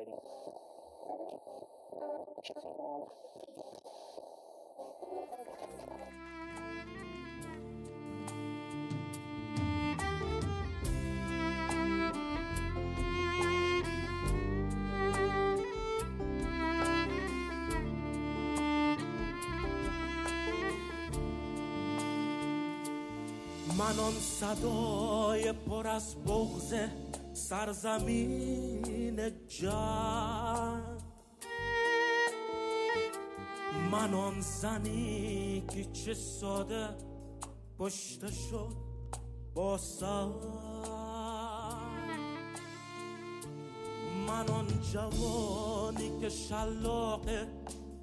من آن صدای پر از بغز سرزمین جنگ من آن زنی که چه ساده پشته شد با من آن جوانی که شلاق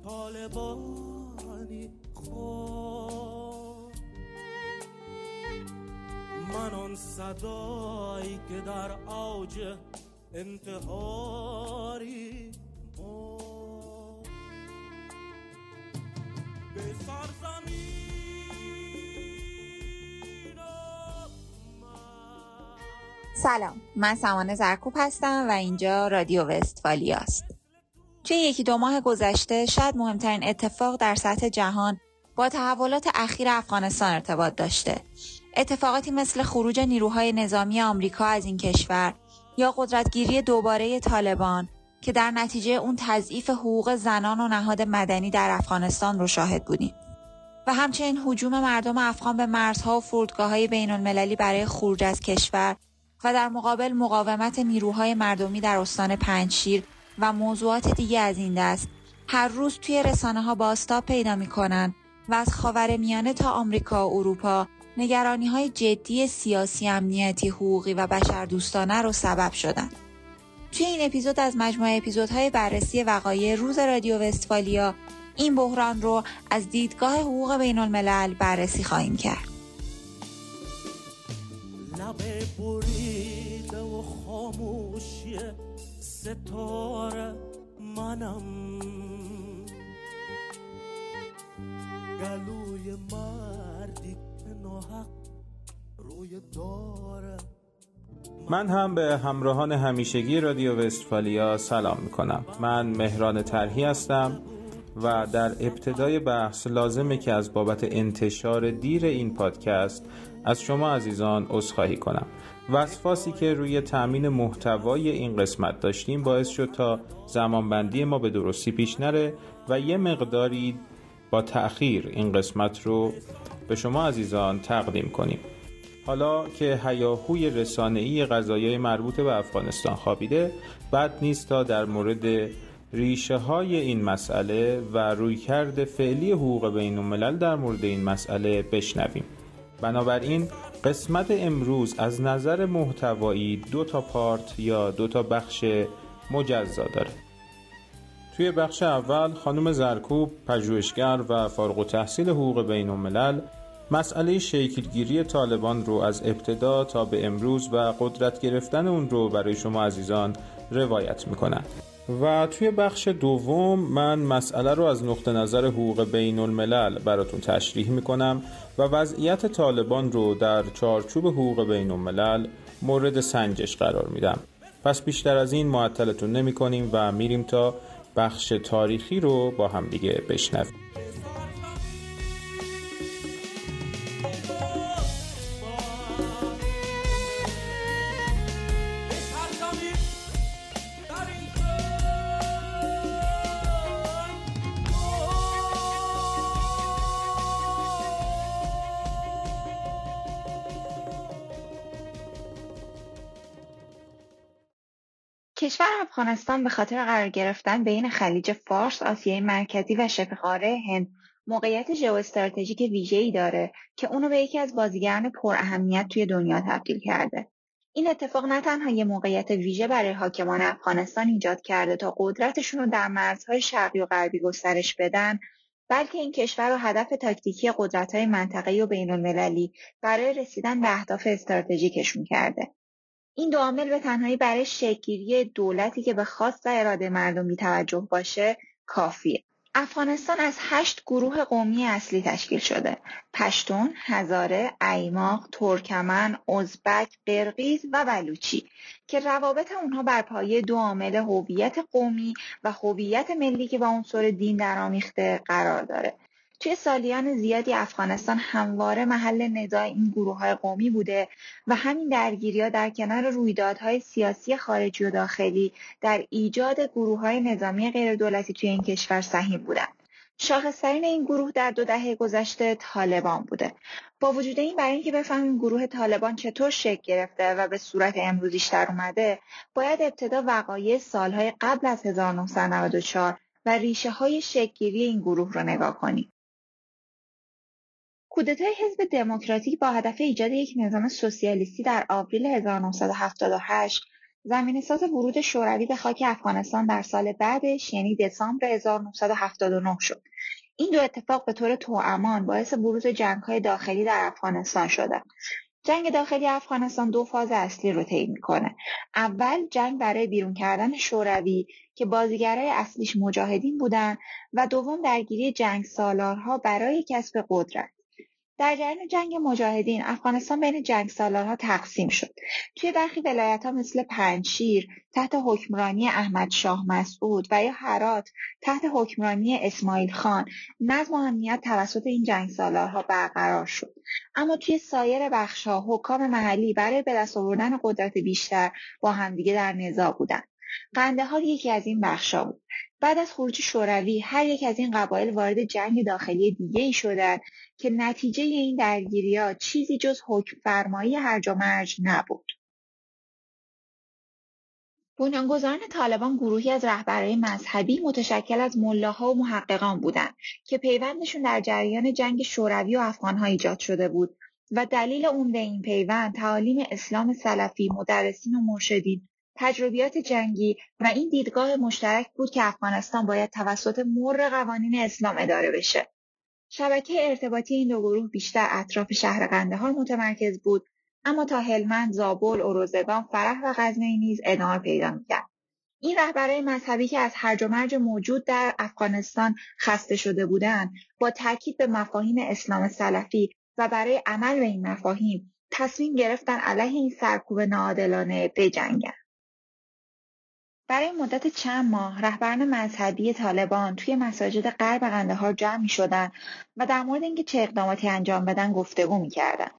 طالبانی خود صدایی که در اوج انتحاری سلام من سمانه زرکوب هستم و اینجا رادیو وستفالیا است. توی یکی دو ماه گذشته شاید مهمترین اتفاق در سطح جهان با تحولات اخیر افغانستان ارتباط داشته. اتفاقاتی مثل خروج نیروهای نظامی آمریکا از این کشور یا قدرتگیری دوباره طالبان که در نتیجه اون تضعیف حقوق زنان و نهاد مدنی در افغانستان رو شاهد بودیم. و همچنین حجوم مردم افغان به مرزها و بین المللی برای خروج از کشور و در مقابل مقاومت نیروهای مردمی در استان پنجشیر و موضوعات دیگه از این دست هر روز توی رسانه ها باستاب پیدا می‌کنن و از خاور میانه تا آمریکا و اروپا نگرانی های جدی سیاسی امنیتی حقوقی و بشردوستانه رو سبب شدن. توی این اپیزود از مجموعه اپیزودهای بررسی وقایع روز رادیو وستفالیا این بحران رو از دیدگاه حقوق بین الملل بررسی خواهیم کرد. و خاموشی ستاره منم گلوی داره من هم به همراهان همیشگی رادیو وستفالیا سلام می کنم من مهران ترهی هستم و در ابتدای بحث لازمه که از بابت انتشار دیر این پادکست از شما عزیزان عذرخواهی کنم. وسواسی که روی تأمین محتوای این قسمت داشتیم باعث شد تا زمانبندی ما به درستی پیش نره و یه مقداری با تأخیر این قسمت رو به شما عزیزان تقدیم کنیم. حالا که هیاهوی رسانه‌ای قضایای مربوط به افغانستان خوابیده بد نیست تا در مورد ریشه های این مسئله و رویکرد فعلی حقوق بین الملل در مورد این مسئله بشنویم. بنابراین قسمت امروز از نظر محتوایی دو تا پارت یا دو تا بخش مجزا داره. توی بخش اول خانم زرکوب پژوهشگر و فارغ التحصیل حقوق بین الملل مسئله شکلگیری طالبان رو از ابتدا تا به امروز و قدرت گرفتن اون رو برای شما عزیزان روایت می‌کنن و توی بخش دوم من مسئله رو از نقطه نظر حقوق بین الملل براتون تشریح می‌کنم و وضعیت طالبان رو در چارچوب حقوق بین الملل مورد سنجش قرار میدم. پس بیشتر از این معطلتون نمی کنیم و میریم تا بخش تاریخی رو با هم دیگه بشنویم. افغانستان به خاطر قرار گرفتن بین خلیج فارس، آسیای مرکزی و قاره هند موقعیت ژئواستراتژیک ویژه‌ای داره که اونو به یکی از بازیگران اهمیت توی دنیا تبدیل کرده. این اتفاق نه تنها یه موقعیت ویژه برای حاکمان افغانستان ایجاد کرده تا قدرتشون رو در مرزهای شرقی و غربی گسترش بدن بلکه این کشور رو هدف تاکتیکی قدرت‌های منطقه‌ای و بین‌المللی برای رسیدن به اهداف استراتژیکشون کرده. این دو عامل به تنهایی برای شکلگیری دولتی که به خواست و اراده مردم بی‌توجه باشه کافیه. افغانستان از هشت گروه قومی اصلی تشکیل شده. پشتون، هزاره، ایماق، ترکمن، ازبک، قرقیز و بلوچی که روابط اونها بر پایه دو عامل هویت قومی و هویت ملی که با عنصر دین درآمیخته قرار داره. توی سالیان زیادی افغانستان همواره محل نزاع این گروه های قومی بوده و همین درگیری در کنار رویدادهای سیاسی خارجی و داخلی در ایجاد گروه های نظامی غیر دولتی توی این کشور سهیم بودند. شاخصترین این گروه در دو دهه گذشته طالبان بوده. با وجود این برای اینکه بفهمیم گروه طالبان چطور شکل گرفته و به صورت امروزیش در اومده، باید ابتدا وقایع سالهای قبل از 1994 و ریشه های شکلگیری این گروه رو نگاه کنیم. کودتای حزب دموکراتیک با هدف ایجاد یک نظام سوسیالیستی در آوریل 1978 زمینه‌ساز ورود شوروی به خاک افغانستان در سال بعدش یعنی دسامبر 1979 شد. این دو اتفاق به طور توامان باعث بروز جنگ‌های داخلی در افغانستان شده. جنگ داخلی افغانستان دو فاز اصلی رو طی می‌کنه. اول جنگ برای بیرون کردن شوروی که بازیگرای اصلیش مجاهدین بودن و دوم درگیری جنگ سالارها برای کسب قدرت. در جریان جنگ مجاهدین افغانستان بین جنگ سالارها تقسیم شد. توی برخی ها مثل پنجشیر تحت حکمرانی احمد شاه مسعود و یا هرات تحت حکمرانی اسماعیل خان نظم و امنیت توسط این جنگ سالارها برقرار شد. اما توی سایر ها حکام محلی برای به دست آوردن قدرت بیشتر با همدیگه در نزاع بودند. قندهار یکی از این بخشا بود. بعد از خروج شوروی هر یک از این قبایل وارد جنگ داخلی دیگه ای شدند که نتیجه این درگیری ها چیزی جز حکم فرمایی هرج و مرج نبود. بنیانگذاران طالبان گروهی از رهبرهای مذهبی متشکل از ملاها و محققان بودند که پیوندشون در جریان جنگ شوروی و افغانها ایجاد شده بود و دلیل عمده این پیوند تعالیم اسلام سلفی مدرسین و مرشدین تجربیات جنگی و این دیدگاه مشترک بود که افغانستان باید توسط مر قوانین اسلام اداره بشه. شبکه ارتباطی این دو گروه بیشتر اطراف شهر قندهار متمرکز بود اما تا هلمند، زابل، اروزگان، فرح و غزنی نیز ادامه پیدا می‌کرد. این رهبرهای مذهبی که از هرج و مرج موجود در افغانستان خسته شده بودند با تاکید به مفاهیم اسلام سلفی و برای عمل به این مفاهیم تصمیم گرفتن علیه این سرکوب ناعادلانه بجنگند برای مدت چند ماه رهبران مذهبی طالبان توی مساجد غرب قندهار جمع می شدن و در مورد اینکه چه اقداماتی انجام بدن گفتگو می کردن.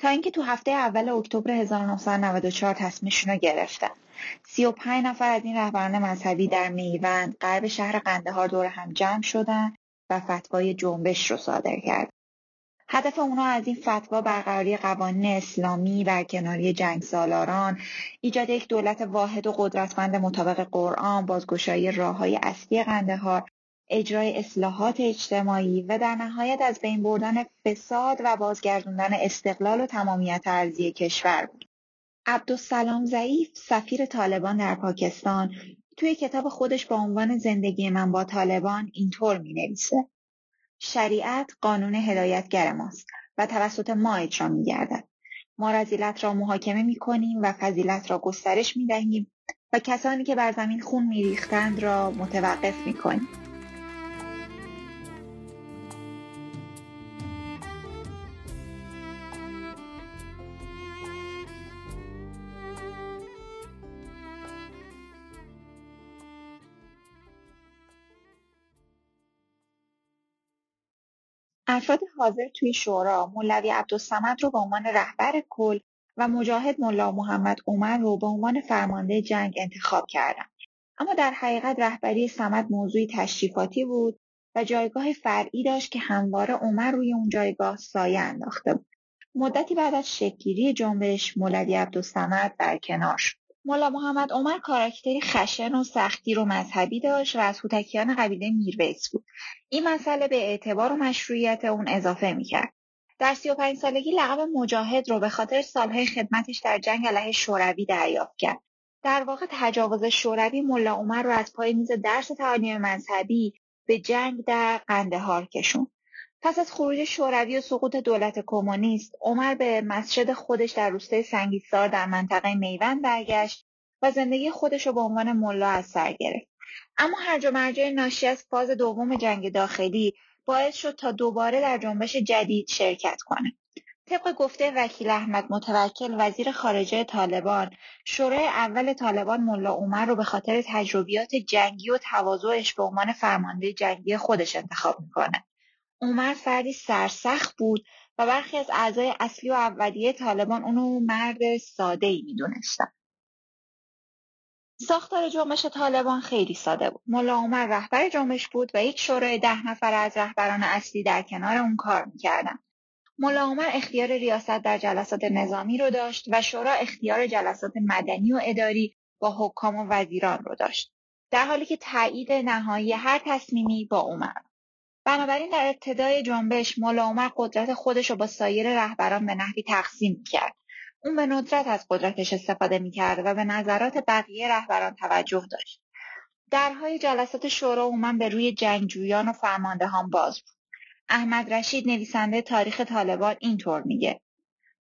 تا اینکه تو هفته اول اکتبر 1994 تصمیمشون رو گرفتن. 35 نفر از این رهبران مذهبی در میوند غرب شهر قندهار دور هم جمع شدن و فتوای جنبش رو صادر کرد. هدف اونا از این فتوا برقراری قوانین اسلامی برکناری جنگ سالاران ایجاد یک دولت واحد و قدرتمند مطابق قرآن بازگشایی راه های اصلی قندهار اجرای اصلاحات اجتماعی و در نهایت از بین بردن فساد و بازگردوندن استقلال و تمامیت ارزی کشور بود. عبدالسلام ضعیف سفیر طالبان در پاکستان. توی کتاب خودش با عنوان زندگی من با طالبان اینطور می نویسه شریعت قانون هدایتگر ماست و توسط ما اجرا میگردد. ما رزیلت را محاکمه می‌کنیم و فضیلت را گسترش می‌دهیم و کسانی که بر زمین خون میریختند را متوقف می‌کنیم. افراد حاضر توی شورا مولوی عبدالصمد رو به عنوان رهبر کل و مجاهد ملا محمد عمر رو به عنوان فرمانده جنگ انتخاب کردند. اما در حقیقت رهبری سمد موضوعی تشریفاتی بود و جایگاه فرعی داشت که همواره عمر روی اون جایگاه سایه انداخته بود. مدتی بعد از شکلگیری جنبش مولوی عبدالصمد برکنار شد. ملا محمد عمر کاراکتری خشن و سختی رو مذهبی داشت و از هوتکیان قبیله میرویس بود. این مسئله به اعتبار و مشروعیت اون اضافه می‌کرد. در سی و پنج سالگی لقب مجاهد رو به خاطر سالهای خدمتش در جنگ علیه شوروی دریافت کرد. در واقع تجاوز شوروی ملا عمر رو از پای میز درس تعالیم مذهبی به جنگ در قندهار کشون پس از خروج شوروی و سقوط دولت کمونیست عمر به مسجد خودش در روستای سنگیسار در منطقه میوند برگشت و زندگی خودش رو به عنوان ملا از سر گرفت اما هرج و مرج ناشی از فاز دوم جنگ داخلی باعث شد تا دوباره در جنبش جدید شرکت کنه. طبق گفته وکیل احمد متوکل وزیر خارجه طالبان شورای اول طالبان ملا عمر رو به خاطر تجربیات جنگی و تواضعش به عنوان فرمانده جنگی خودش انتخاب می‌کنه عمر فردی سرسخت بود و برخی از اعضای اصلی و اولیه طالبان اونو مرد ساده ای می‌دونستن ساختار جنبش طالبان خیلی ساده بود. ملا عمر رهبر جنبش بود و یک شورای ده نفر از رهبران اصلی در کنار اون کار می‌کردن. ملا عمر اختیار ریاست در جلسات نظامی رو داشت و شورا اختیار جلسات مدنی و اداری با حکام و وزیران رو داشت. در حالی که تایید نهایی هر تصمیمی با عمر. بنابراین در ابتدای جنبش ملا عمر قدرت خودش رو با سایر رهبران به نحوی تقسیم کرد. اون به ندرت از قدرتش استفاده می‌کرد و به نظرات بقیه رهبران توجه داشت. درهای جلسات شورا عموما به روی جنگجویان و فرماندهان باز بود. احمد رشید نویسنده تاریخ طالبان اینطور میگه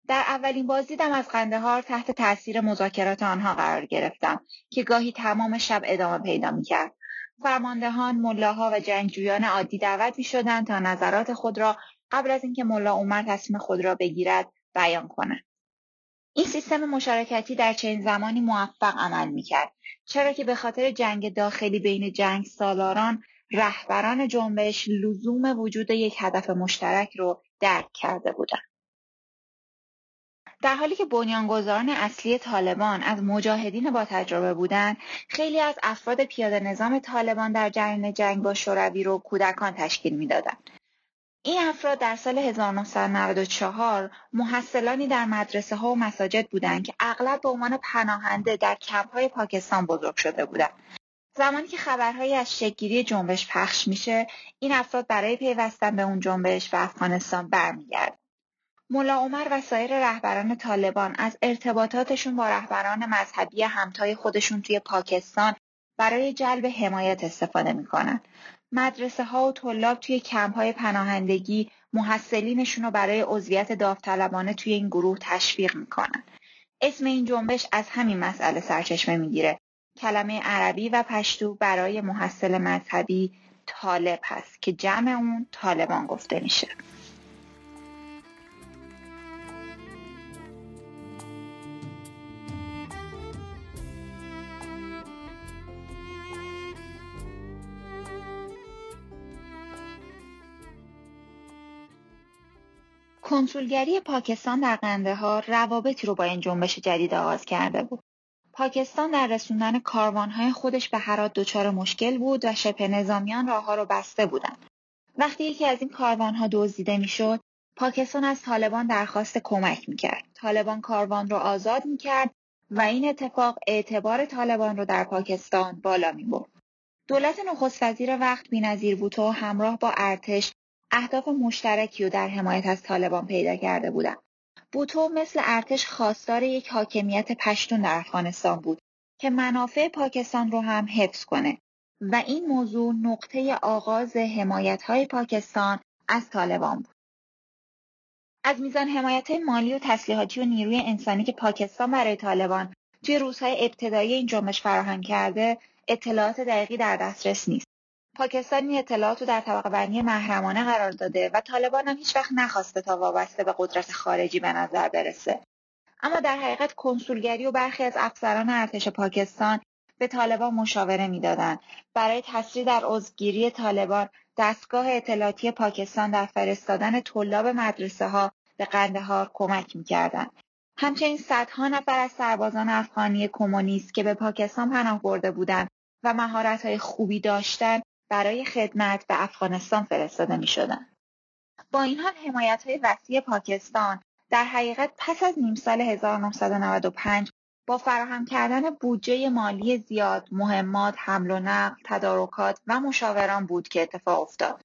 در اولین بازدیدم از قندهار تحت تاثیر مذاکرات آنها قرار گرفتم که گاهی تمام شب ادامه پیدا می‌کرد فرماندهان ملاها و جنگجویان عادی دعوت می‌شدند تا نظرات خود را قبل از اینکه ملا عمر تصمیم خود را بگیرد بیان کنند این سیستم مشارکتی در چنین زمانی موفق عمل می‌کرد چرا که به خاطر جنگ داخلی بین جنگ سالاران رهبران جنبش لزوم وجود یک هدف مشترک رو درک کرده بودند. در حالی که بنیانگذاران اصلی طالبان از مجاهدین با تجربه بودند خیلی از افراد پیاده نظام طالبان در جریان جنگ با شوروی رو کودکان تشکیل می‌دادند. این افراد در سال 1994 محصلانی در مدرسه ها و مساجد بودند که اغلب به عنوان پناهنده در کمپ های پاکستان بزرگ شده بودند. زمانی که خبرهایی از شکلگیری جنبش پخش میشه این افراد برای پیوستن به اون جنبش به افغانستان برمیگرد ملا عمر و سایر رهبران طالبان از ارتباطاتشون با رهبران مذهبی همتای خودشون توی پاکستان برای جلب حمایت استفاده می‌کنن. مدرسه ها و طلاب توی کمپ های پناهندگی محصلینشون رو برای عضویت داوطلبانه توی این گروه تشویق می‌کنن. اسم این جنبش از همین مسئله سرچشمه می‌گیره کلمه عربی و پشتو برای محصل مذهبی طالب هست که جمع اون طالبان گفته میشه کنسولگری پاکستان در قندهار روابطی رو با این جنبش جدید آغاز کرده بود. پاکستان در رسوندن کاروانهای خودش به هرات دچار مشکل بود و شبه نظامیان راهها رو بسته بودند. وقتی یکی از این کاروانها دزدیده می‌شد، پاکستان از طالبان درخواست کمک می‌کرد. طالبان کاروان رو آزاد می‌کرد و این اتفاق اعتبار طالبان رو در پاکستان بالا می‌برد. دولت نخست وزیر وقت بینظیر بوتو همراه با ارتش اهداف مشترکی رو در حمایت از طالبان پیدا کرده بودند. بوتو مثل ارتش خواستار یک حاکمیت پشتون در افغانستان بود که منافع پاکستان رو هم حفظ کنه و این موضوع نقطه آغاز حمایت های پاکستان از طالبان بود. از میزان حمایت مالی و تسلیحاتی و نیروی انسانی که پاکستان برای طالبان توی روزهای ابتدایی این جنبش فراهم کرده اطلاعات دقیقی در دسترس نیست. پاکستان این اطلاعات رو در طبقه بندی محرمانه قرار داده و طالبان هم هیچ وقت نخواسته تا وابسته به قدرت خارجی به نظر برسه. اما در حقیقت کنسولگری و برخی از افسران ارتش پاکستان به طالبان مشاوره می‌دادند برای تسریع در عضوگیری طالبان دستگاه اطلاعاتی پاکستان در فرستادن طلاب مدرسه ها به قندهار کمک می‌کردند همچنین صدها نفر از سربازان افغانی کمونیست که به پاکستان پناه برده بودند و مهارت خوبی داشتند برای خدمت به افغانستان فرستاده می شدن. با این حال حمایت های وسیع پاکستان در حقیقت پس از نیم سال 1995 با فراهم کردن بودجه مالی زیاد، مهمات، حمل و نقل، تدارکات و مشاوران بود که اتفاق افتاد.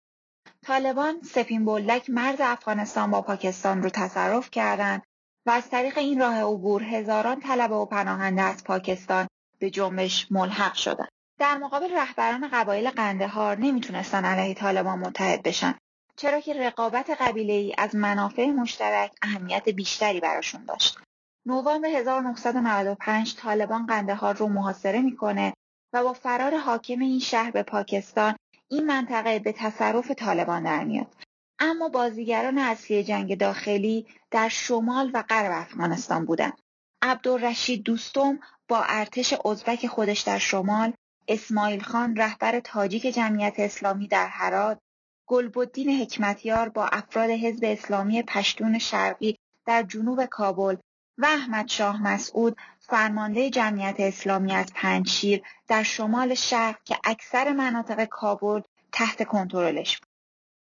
طالبان سفین بولک مرز افغانستان با پاکستان رو تصرف کردند و از طریق این راه عبور هزاران طلبه و پناهنده از پاکستان به جنبش ملحق شدند. در مقابل رهبران قبایل قندهار نمی‌تونستن علیه طالبان متحد بشن. چرا که رقابت قبیله ای از منافع مشترک اهمیت بیشتری براشون داشت. نوامبر 1995 طالبان قندهار رو محاصره می‌کنه و با فرار حاکم این شهر به پاکستان این منطقه به تصرف طالبان در میاد. اما بازیگران اصلی جنگ داخلی در شمال و غرب افغانستان بودند عبدالرشید دوستم با ارتش ازبک خودش در شمال اسماعیل خان رهبر تاجیک جمعیت اسلامی در هرات گلبدین حکمتیار با افراد حزب اسلامی پشتون شرقی در جنوب کابل و احمد شاه مسعود فرمانده جمعیت اسلامی از پنجشیر در شمال شرق که اکثر مناطق کابل تحت کنترلش بود.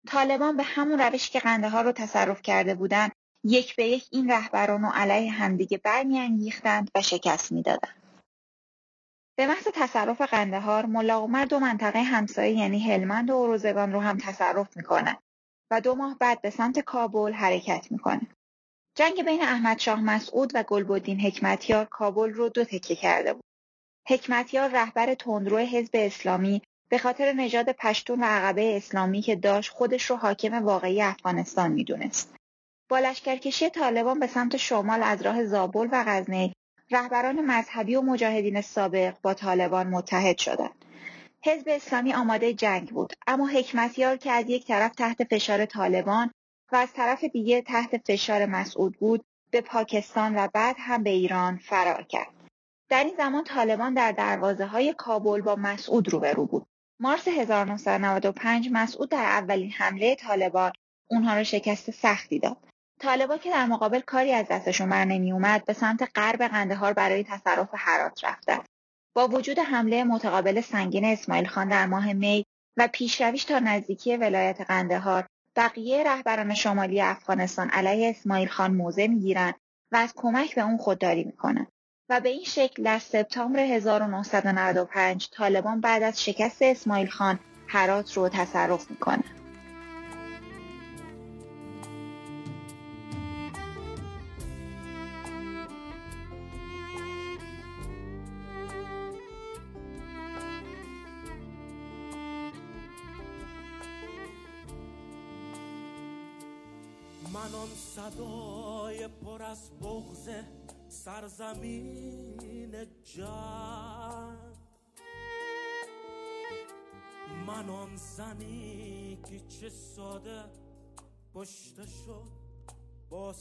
طالبان به همون روشی که قندهار رو تصرف کرده بودند یک به یک این رهبران رو علیه همدیگه برمیانگیختند و شکست می‌دادند. به محض تصرف قندهار ملا عمر دو منطقه همسایه یعنی هلمند و اروزگان رو هم تصرف می‌کنه و دو ماه بعد به سمت کابل حرکت می‌کنه. جنگ بین احمد شاه مسعود و گلبدین حکمتیار کابل رو دو تکه کرده بود. حکمتیار رهبر تندرو حزب اسلامی به خاطر نژاد پشتون و عقبه اسلامی که داشت خودش رو حاکم واقعی افغانستان می‌دونست. با لشکرکشی طالبان به سمت شمال از راه زابل و غزنی رهبران مذهبی و مجاهدین سابق با طالبان متحد شدند. حزب اسلامی آماده جنگ بود اما حکمتیار که از یک طرف تحت فشار طالبان و از طرف دیگه تحت فشار مسعود بود به پاکستان و بعد هم به ایران فرار کرد. در این زمان طالبان در دروازه های کابل با مسعود روبرو بود. مارس 1995 مسعود در اولین حمله طالبان اونها را شکست سختی داد. طالبان که در مقابل کاری از دستشون بر نمی اومد به سمت غرب قندهار برای تصرف هرات رفتند. با وجود حمله متقابل سنگین اسماعیل خان در ماه می و پیشرویش تا نزدیکی ولایت قندهار بقیه رهبران شمالی افغانستان علیه اسماعیل خان موضع می‌گیرند و از کمک به اون خودداری می‌کنند و به این شکل در سپتامبر 1995 طالبان بعد از شکست اسماعیل خان هرات رو تصرف می‌کنه. من آن صدای پر از بغز سرزمین جنگ من آن زنی که چه ساده بشته شد با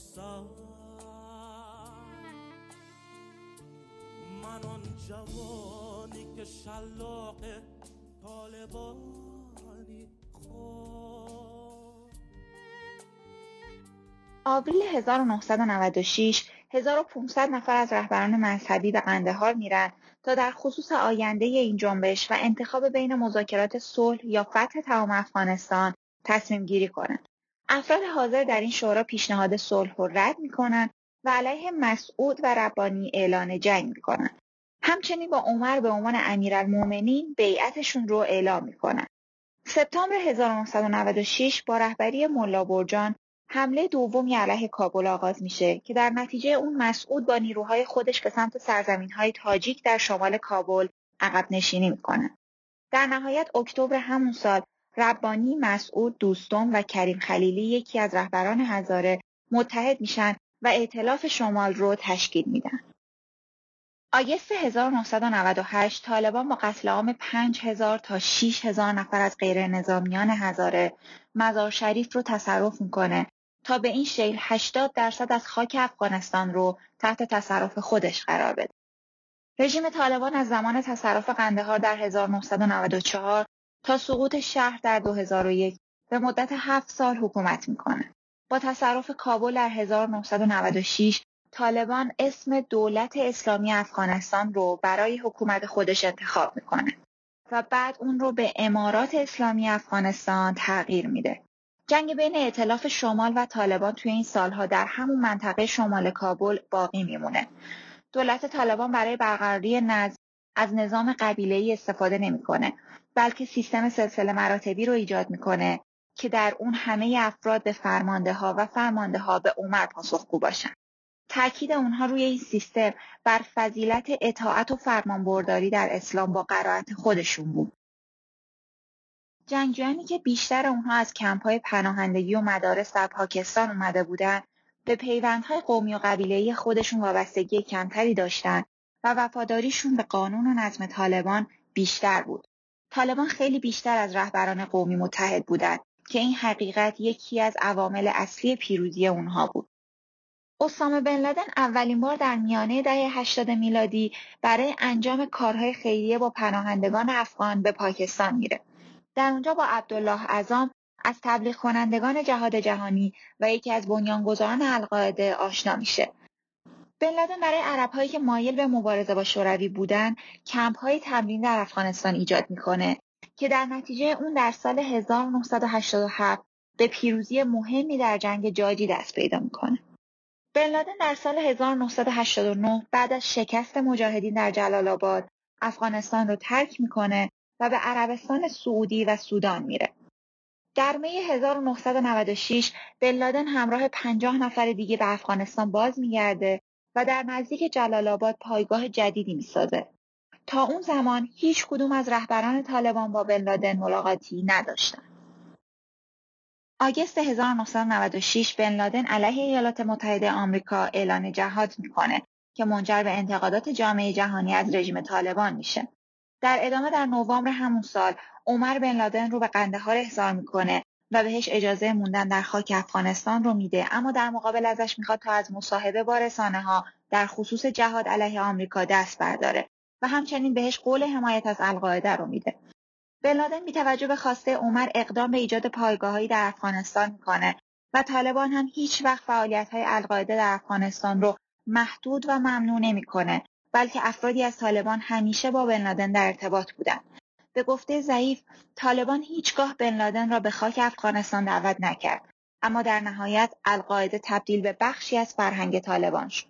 من آن جوانی که شلاق طالبانی خود آوریل 1996 1500 نفر از رهبران مذهبی به قندهار میرن تا در خصوص آینده این جنبش و انتخاب بین مذاکرات صلح یا فتح تمام افغانستان تصمیم گیری کنند. افراد حاضر در این شورا پیشنهاد صلح رو رد می‌کنند و علیه مسعود و ربانی اعلان جنگ می‌کنند. همچنین با عمر به عنوان امیرالمؤمنین بیعتشون رو اعلام می‌کنند. سپتامبر 1996 با رهبری ملا برجان حمله دومی علیه کابل آغاز میشه که در نتیجه اون مسعود با نیروهای خودش به سمت سرزمین های تاجیک در شمال کابل عقب نشینی می‌کنه. در نهایت اکتبر همون سال ربانی، مسعود، دوستم و کریم خلیلی یکی از رهبران هزاره متحد میشن و ائتلاف شمال رو تشکیل میدن. آگست 1998 طالبان با قتل عام 5000 تا 6000 نفر از غیر نظامیان هزاره مزار شریف رو تصرف می‌کنه تا به این شکل 80 درصد از خاک افغانستان رو تحت تصرف خودش قرار بده. رژیم طالبان از زمان تصرف قندهار در 1994 تا سقوط شهر در 2001 به مدت 7 سال حکومت می‌کنه. با تصرف کابل در 1996 طالبان اسم دولت اسلامی افغانستان رو برای حکومت خودش انتخاب می‌کنه و بعد اون رو به امارات اسلامی افغانستان تغییر میده. جنگ بین ائتلاف شمال و طالبان توی این سالها در همون منطقه شمال کابل باقی میمونه. دولت طالبان برای برقراری نظم از نظام قبیله استفاده نمی‌کنه بلکه سیستم سلسله مراتبی رو ایجاد می‌کنه که در اون همه افراد به فرمانده ها و فرمانده ها به عمر پاسخگو باشن. تاکید اونها روی این سیستم بر فضیلت اطاعت و فرمانبرداری در اسلام با قرائت خودشون بود. جنگجویانی که بیشتر اونها از کمپ‌های پناهندگی و مدارس در پاکستان اومده بودن به پیوندهای قومی و قبیله‌ای خودشون وابستگی کمتری داشتند و وفاداریشون به قانون و نظم طالبان بیشتر بود. طالبان خیلی بیشتر از رهبران قومی متحد بودند که این حقیقت یکی از عوامل اصلی پیروزی اونها بود. اسامه بن لادن اولین بار در میانه دهه 80 میلادی برای انجام کارهای خیریه با پناهندگان افغان به پاکستان میره. در اونجا با عبدالله اعظام از تبلیغ کنندگان جهاد جهانی و یکی از بنیانگذاران القاعده آشنا میشه. بن لادن برای عربهایی که مایل به مبارزه با شوروی بودن کمپ های تمرین در افغانستان ایجاد می‌کنه که در نتیجه اون در سال 1987 به پیروزی مهمی در جنگ جاجی دست پیدا می‌کنه. بن لادن در سال 1989 بعد از شکست مجاهدین در جلال آباد افغانستان رو ترک می‌کنه به عربستان سعودی و سودان میره. در می 1996 بن لادن همراه 50 نفر دیگه به افغانستان باز میگرده و در نزدیک جلال آباد پایگاه جدیدی می‌سازه. تا اون زمان هیچ کدوم از رهبران طالبان با بن لادن ملاقاتی نداشتند. آگست 1996 بن لادن علیه ایالات متحده آمریکا اعلان جهاد می‌کنه که منجر به انتقادات جامعه جهانی از رژیم طالبان میشه. در ادامه در نوامبر همون سال عمر بن لادن رو به قندهار احضار می‌کنه و بهش اجازه موندن در خاک افغانستان رو میده اما در مقابل ازش می‌خواد تا از مصاحبه با رسانه ها در خصوص جهاد علیه آمریکا دست برداره و همچنین بهش قول حمایت از القاعده رو میده. بن لادن بی توجه به خواسته عمر اقدام به ایجاد پایگاههایی در افغانستان می‌کنه و طالبان هم هیچ وقت فعالیت های القاعده در افغانستان رو محدود و ممنوع نمی‌کنه بلکه افرادی از طالبان همیشه با بن لادن در ارتباط بودند. به گفته ضعیف طالبان هیچگاه بن لادن را به خاک افغانستان دعوت نکرد اما در نهایت القاعده تبدیل به بخشی از فرهنگ طالبان شد.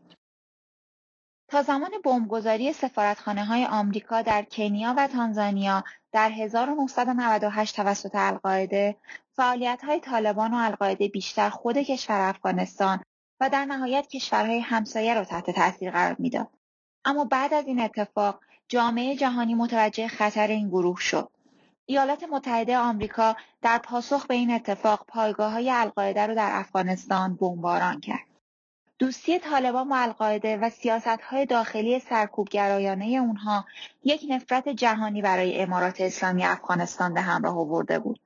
تا زمان بمبگذاری سفارتخانه های آمریکا در کنیا و تانزانیا در 1998 توسط القاعده، فعالیت های طالبان و القاعده بیشتر خود کشور افغانستان و در نهایت کشورهای همسایه را تحت تاثیر قرار می‌داد. اما بعد از این اتفاق جامعه جهانی متوجه خطر این گروه شد. ایالات متحده آمریکا در پاسخ به این اتفاق پایگاه های القاعده را در افغانستان بمباران کرد. دوستی طالبان با القاعده و های داخلی سرکوبگرایانه اونها یک نفرت جهانی برای امارات اسلامی افغانستان به همراه آورده بود.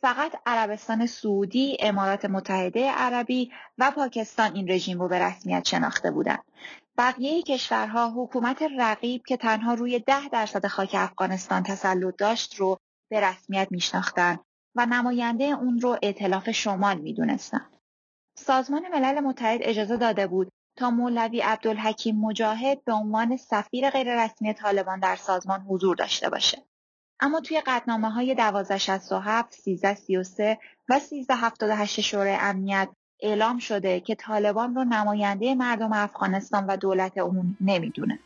فقط عربستان سعودی، امارات متحده عربی و پاکستان این رژیم رو به رسمیت شناخته بودند. بقیه کشورها حکومت رقیب که تنها روی ده درصد خاک افغانستان تسلط داشت رو به رسمیت میشناختند و نماینده اون رو ائتلاف شمال می‌دونستند. سازمان ملل متحد اجازه داده بود تا مولوی عبدالحکیم مجاهد به عنوان سفیر غیررسمی طالبان در سازمان حضور داشته باشه. اما توی قدنامه های 1267, 1333 و 1378 شورای امنیت اعلام شده که طالبان رو نماینده مردم افغانستان و دولت اون نمی‌دونه.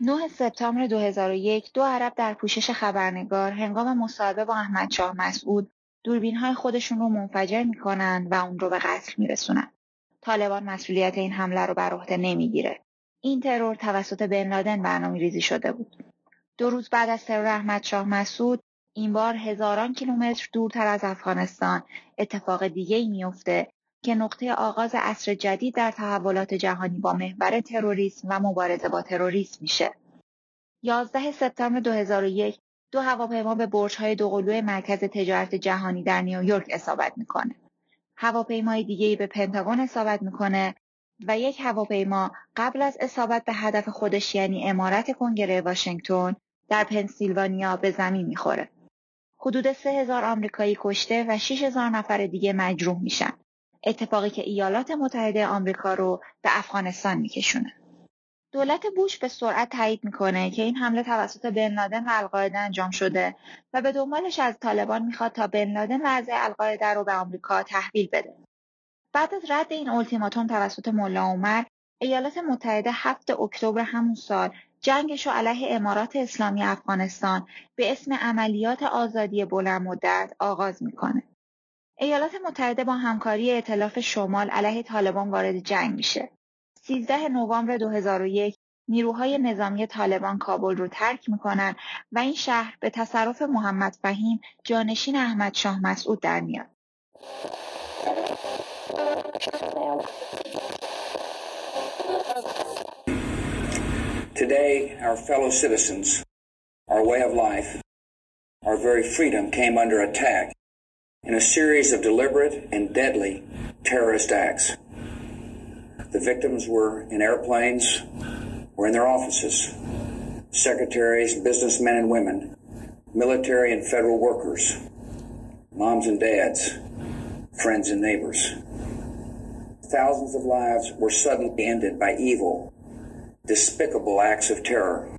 9 سپتامبر 2001 دو عرب در پوشش خبرنگار هنگام مصاحبه با احمد شاه مسعود دوربین های خودشون رو منفجر می‌کنن و اون رو به قتل میرسونن. طالبان مسئولیت این حمله رو بر عهده نمی‌گیره. این ترور توسط بن لادن برنامه ریزی شده بود. دو روز بعد از ترور احمد شاه مسعود این بار هزاران کیلومتر دورتر از افغانستان اتفاق دیگه ای که نقطه آغاز عصر جدید در تحولات جهانی با محور تروریسم و مبارزه با تروریسم میشه. 11 سپتامبر 2001 دو هواپیما به برج‌های دوقلوی مرکز تجارت جهانی در نیویورک اصابت می‌کنه. هواپیمای دیگه به پنتاگون اصابت می‌کنه و یک هواپیما قبل از اصابت به هدف خودش یعنی امارت کنگره واشنگتن در پنسیلوانیا به زمین می‌خوره. حدود 3000 آمریکایی کشته و 6000 نفر دیگه مجروح میشن. اتفاقی که ایالات متحده آمریکا رو به افغانستان میکشونه. دولت بوش به سرعت تایید می‌کنه که این حمله توسط بن لادن و القاعده انجام شده و به دنبالش از طالبان می‌خواد تا بن لادن و اعضای القاعده رو به آمریکا تحویل بده. بعد از رد این التیماتوم توسط ملا عمر ایالات متحده 7 اکتبر همون سال جنگش علیه امارات اسلامی افغانستان به اسم عملیات آزادی بلند مدت آغاز می‌کنه. ایالات متحده با همکاری ائتلاف شمال علیه طالبان وارد جنگ میشه. 13 نوامبر 2001 نیروهای نظامی طالبان کابل رو ترک می‌کنن و این شهر به تصرف محمد فهیم جانشین احمد شاه مسعود در میاد. Today, our fellow citizens, our way of life, our very freedom came under attack in a series of deliberate and deadly terrorist acts. The victims were in airplanes or in their offices. Secretaries, businessmen and women, military and federal workers, moms and dads, friends and neighbors. Thousands of lives were suddenly ended by evil, despicable acts of terror.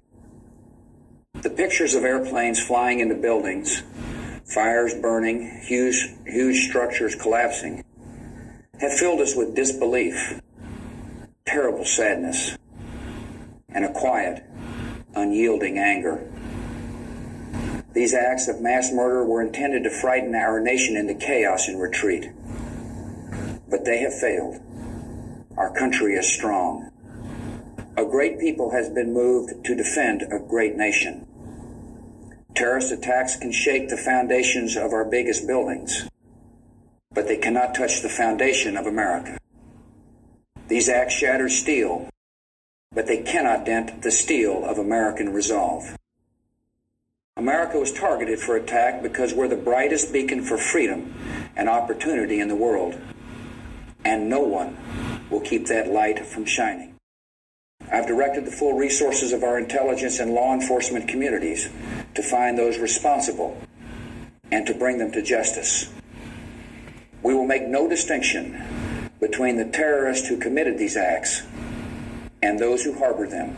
The pictures of airplanes flying into buildings, fires burning, huge, huge structures collapsing, have filled us with disbelief, terrible sadness, and a quiet, unyielding anger. These acts of mass murder were intended to frighten our nation into chaos and retreat. But they have failed. Our country is strong. A great people has been moved to defend a great nation. Terrorist attacks can shake the foundations of our biggest buildings, but they cannot touch the foundation of America. These acts shatter steel, but they cannot dent the steel of American resolve. America was targeted for attack because we're the brightest beacon for freedom and opportunity in the world, and no one will keep that light from shining. I've directed the full resources of our intelligence and law enforcement communities to find those responsible and to bring them to justice. We will make no distinction between the terrorists who committed these acts and those who harbor them.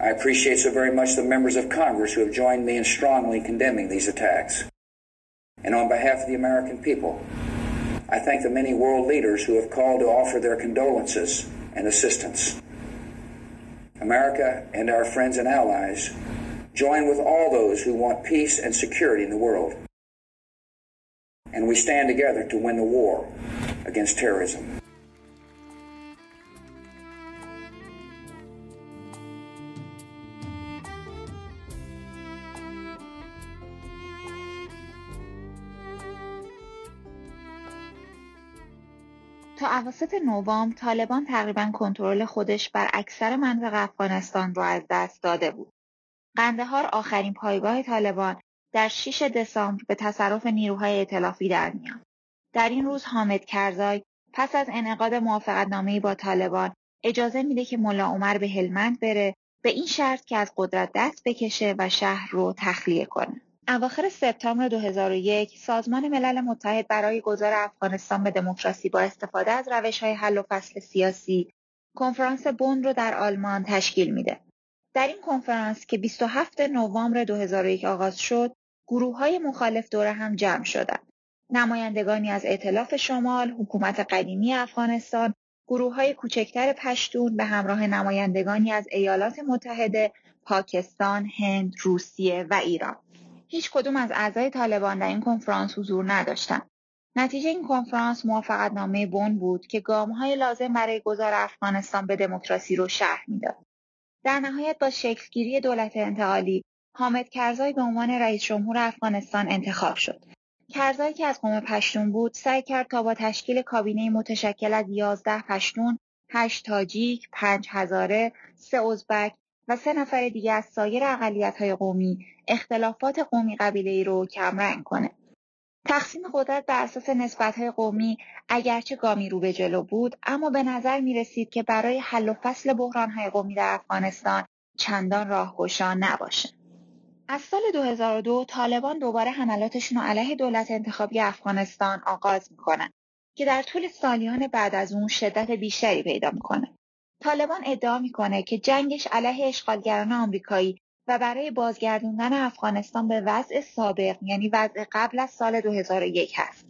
I appreciate so very much the members of Congress who have joined me in strongly condemning these attacks. And on behalf of the American people, I thank the many world leaders who have called to offer their condolences and assistance. America and our friends and allies join with all those who want peace and security in the world. And we stand together to win the war against terrorism. تا اواسط نوامبر طالبان تقریبا کنترل خودش بر اکثر منطقه افغانستان را از دست داده بود. قندهار آخرین پایگاه طالبان در 6 دسامبر به تصرف نیروهای ائتلافی در میاد. در این روز حامد کرزای پس از انعقاد موافقتنامهای با طالبان اجازه میده که ملا عمر به هلمند بره به این شرط که از قدرت دست بکشه و شهر رو تخلیه کنه. اواخر سپتامبر 2001 سازمان ملل متحد برای گذار افغانستان به دموکراسی با استفاده از روش های حل و فصل سیاسی کنفرانس بون رو در آلمان تشکیل میده. در این کنفرانس که 27 نوامبر 2001 آغاز شد، گروه های مخالف دور هم جمع شدند. نمایندگانی از ائتلاف شمال، حکومت قدیمی افغانستان، گروه های کوچکتر پشتون به همراه نمایندگانی از ایالات متحده، پاکستان، هند، روسیه و ایران. هیچ کدوم از اعضای طالبان در این کنفرانس حضور نداشتند. نتیجه این کنفرانس موافقتنامه بن بود که گامهای لازم برای گذار افغانستان به دموکراسی رو شرح می‌داد. در نهایت با شکلگیری دولت انتقالی حامد کرزای به عنوان رئیس جمهور افغانستان انتخاب شد. کرزایی که از قوم پشتون بود سعی کرد تا با تشکیل کابینه متشکل از یازده پشتون، هشت تاجیک، پنج هزاره، سه ازبک و سه نفر دیگه از سایر های قومی اختلافات قومی ای رو کمرنگ کنه. تقسیم قدرت بر اساس های قومی اگرچه گامی رو به جلو بود اما به نظر می رسید که برای حل و فصل های قومی در افغانستان چندان راهگشا نباشه. از سال 2002 طالبان دوباره حملاتشون رو علیه دولت انتخابی افغانستان آغاز می‌کنن که در طول سالیان بعد از اون شدت بیشتری پیدا می‌کنه. طالبان ادعا می‌کنه که جنگش علیه اشغالگران آمریکایی و برای بازگردوندن افغانستان به وضع سابق یعنی وضع قبل از سال 2001 هست.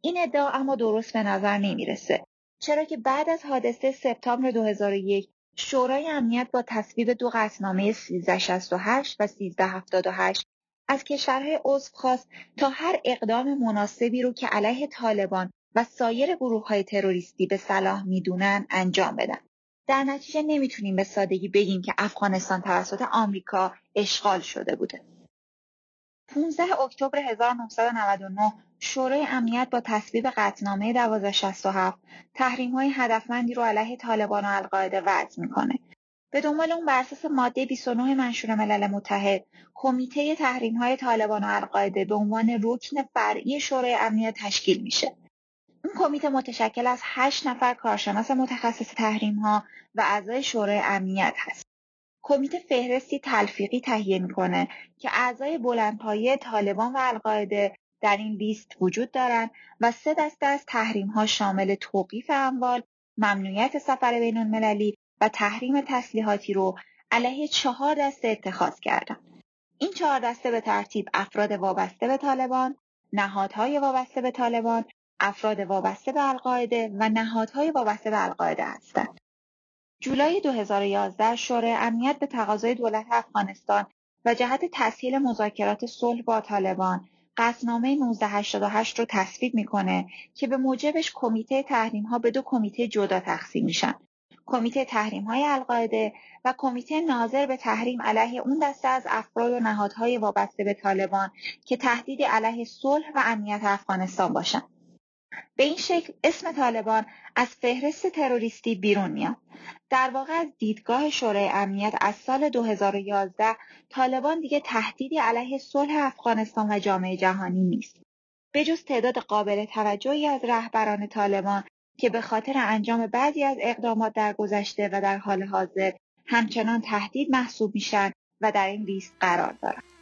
این ادعا اما درست به نظر نمی‌رسه چرا که بعد از حادثه سپتامبر 2001 شورای امنیت با تصویب دو قطعنامه 1368 و 1378 از کشورهای عضو خواست تا هر اقدام مناسبی رو که علیه طالبان و سایر گروه های تروریستی به صلاح می‌دونن انجام بدن. در نتیجه نمی‌تونیم به سادگی بگیم که افغانستان توسط آمریکا اشغال شده بوده. 15 اکتبر 1999 شورای امنیت با تصویب قطعنامه 1267 تحریم های هدفمندی رو علیه طالبان و القاعده وضع می‌کنه. به دنبال اون بر اساس ماده 29 منشور ملل متحد کمیته تحریم های طالبان و القاعده به عنوان رکن فرعی شورای امنیت تشکیل میشه. این کمیته متشکل از هشت نفر کارشناس متخصص تحریم ها و اعضای شورای امنیت هست. کمیته فهرستی تلفیقی تهیه می‌کنه که اعضای بلندپایه طالبان و القاعده در این لیست وجود دارند و سه دسته از تحریم ها شامل توقیف اموال، ممنوعیت سفر بین المللی و تحریم تسلیحاتی رو علیه چهار دسته اتخاذ کردند. این چهار دسته به ترتیب افراد وابسته به طالبان، نهادهای وابسته به طالبان، افراد وابسته به القاعده و نهادهای وابسته به القاعده هستند. جولای 2011 شورای امنیت به تقاضای دولت افغانستان و جهت تسهیل مذاکرات صلح با طالبان قصنامه 1988 رو تصویب می‌کنه که به موجبش کمیته تحریم ها به دو کمیته جدا تقسیم میشن. کمیته تحریم های القاعده و کمیته ناظر به تحریم علیه اون دسته از افراد و نهادهای وابسته به طالبان که تهدیدی علیه صلح و امنیت افغانستان باشند. به این شکل اسم طالبان از فهرست تروریستی بیرون میاد. در واقع از دیدگاه شورای امنیت از سال 2011 طالبان دیگه تهدیدی علیه صلح افغانستان و جامعه جهانی نیست. به جز تعداد قابل توجهی از رهبران طالبان که به خاطر انجام بعضی از اقدامات در گذشته و در حال حاضر همچنان تهدید محسوب میشن و در این لیست قرار دارند.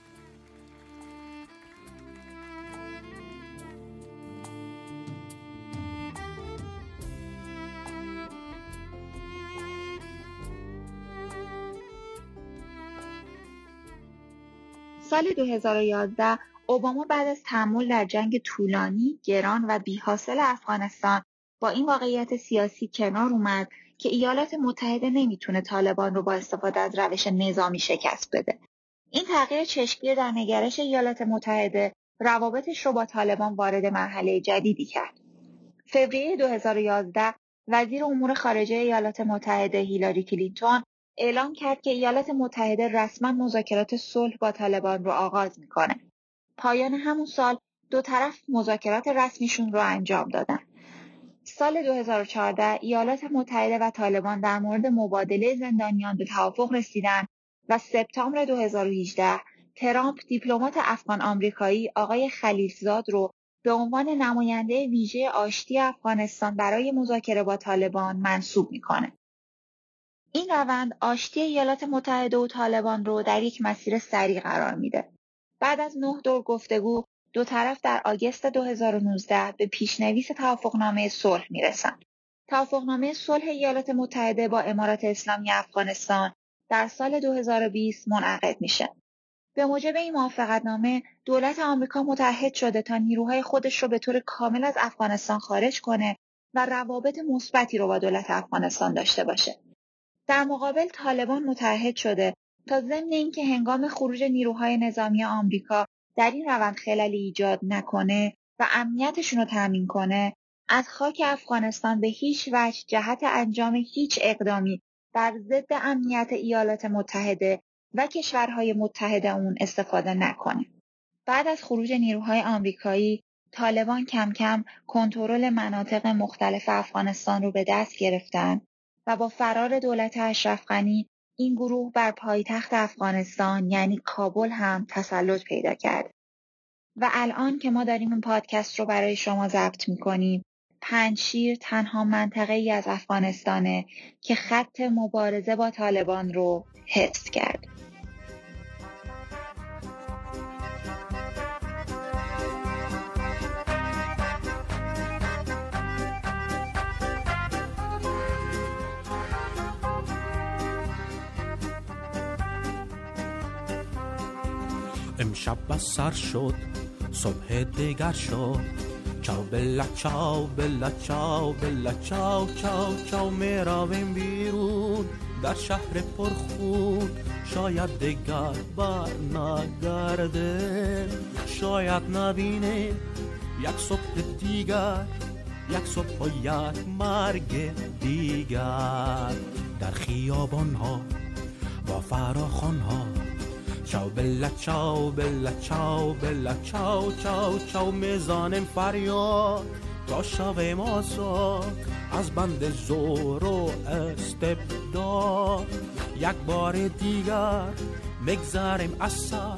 سال 2011 اوباما بعد از تحمل در جنگ طولانی، گران و بیحاصل افغانستان با این واقعیت سیاسی کنار اومد که ایالات متحده نمی‌تونه طالبان رو با استفاده از روش نظامی شکست بده. این تغییر چشمگیر در نگرش ایالات متحده روابطش رو با طالبان وارد مرحله جدیدی کرد. فوریه 2011 وزیر امور خارجه ایالات متحده هیلاری کلینتون اعلام کرد که ایالات متحده رسما مذاکرات صلح با طالبان رو آغاز می‌کنه. پایان همون سال دو طرف مذاکرات رسمیشون رو انجام دادن. سال 2014 ایالات متحده و طالبان در مورد مبادله زندانیان به توافق رسیدن و سپتامبر 2018 ترامپ دیپلمات افغان آمریکایی آقای خلیلزاد رو به عنوان نماینده ویژه آشتی افغانستان برای مذاکره با طالبان منصوب می‌کنه. این روند آشتی ایالات متحده و طالبان رو در یک مسیر سریع قرار میده. بعد از نه دور گفتگو دو طرف در آگست 2019 به پیشنویس توافقنامه صلح می‌رسند. توافقنامه صلح ایالات متحده با امارات اسلامی افغانستان در سال 2020 منعقد میشه. به موجب این موافقتنامه دولت آمریکا متحد شده تا نیروهای خودش رو به طور کامل از افغانستان خارج کنه و روابط مثبتی رو با دولت افغانستان داشته باشه. در مقابل طالبان متحد شده تا ضمن اینکه هنگام خروج نیروهای نظامی آمریکا در این روند خللی ایجاد نکنه و امنیتشون رو تأمین کنه از خاک افغانستان به هیچ وجه جهت انجام هیچ اقدامی بر ضد امنیت ایالات متحده و کشورهای متحد اون استفاده نکنه. بعد از خروج نیروهای آمریکایی طالبان کم کم کنترل مناطق مختلف افغانستان رو به دست گرفتن و با فرار دولت اشرف غنی این گروه بر پایتخت افغانستان یعنی کابل هم تسلط پیدا کرد. و الان که ما داریم این پادکست رو برای شما ضبط می‌کنیم پنجشیر تنها منطقه ای از افغانستانه که خط مبارزه با طالبان رو حفظ کرد. امشب بس سر شد صبح دیگر شد. چاو بلا چاو بلا چاو بلا چاو چاو چاو می‌رویم بیرون. در شهر پرخون شاید دیگر بر نگرده. شاید نبینه یک صبح دیگر یک صبح و یک مرگ دیگر. در خیابان ها با فراخان ها چاو بلا چاو بلا چاو بلا چاو چاو چاو میزانم فریاد تا شب ما از بند زور و استبداد یک بار دیگر مگذاریم اصلا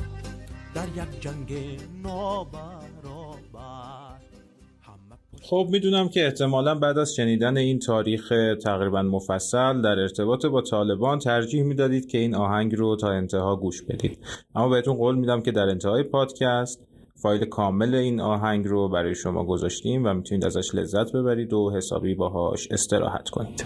در یک جنگ نابرابر خب می‌دونم که احتمالا بعد از شنیدن این تاریخ تقریبا مفصل در ارتباط با طالبان ترجیح می‌دادید که این آهنگ رو تا انتها گوش بدید. اما بهتون قول میدم که در انتهای پادکست فایل کامل این آهنگ رو برای شما گذاشتیم و می‌تونید ازش لذت ببرید و حسابی باهاش استراحت کنید.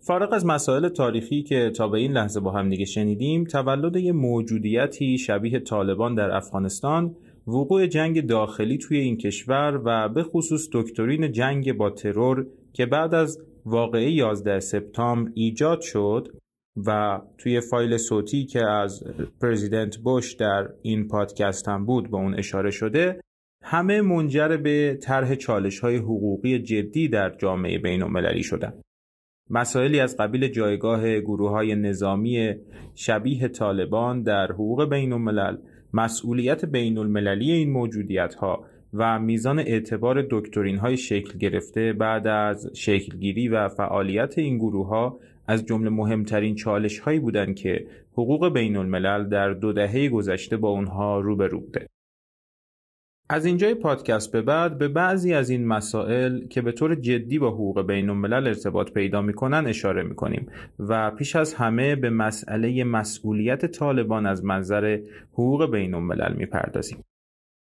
فارغ از مسائل تاریخی که تا به این لحظه با هم دیگه شنیدیم تولد یه موجودیتی شبیه طالبان در افغانستان وقوع جنگ داخلی توی این کشور و به خصوص دکترین جنگ با ترور که بعد از واقعه 11 سپتامبر ایجاد شد و توی فایل صوتی که از پرزیدنت بوش در این پادکست هم بود به اون اشاره شده همه منجر به طرح چالش های حقوقی جدی در جامعه بین المللی شدن. مسائلی از قبیل جایگاه گروه های نظامی شبیه طالبان در حقوق بین الملل مسئولیت بین المللی این موجودیت ها و میزان اعتبار دکترین های شکل گرفته بعد از شکلگیری و فعالیت این گروه ها از جمله مهمترین چالش هایی بودند که حقوق بین الملل در دو دهه گذشته با اونها روبرو بوده. از اینجای پادکست به بعد به بعضی از این مسائل که به طور جدی با حقوق بین الملل ارتباط پیدا می‌کنن اشاره می‌کنیم و پیش از همه به مسئله مسئولیت طالبان از منظر حقوق بین الملل می‌پردازیم.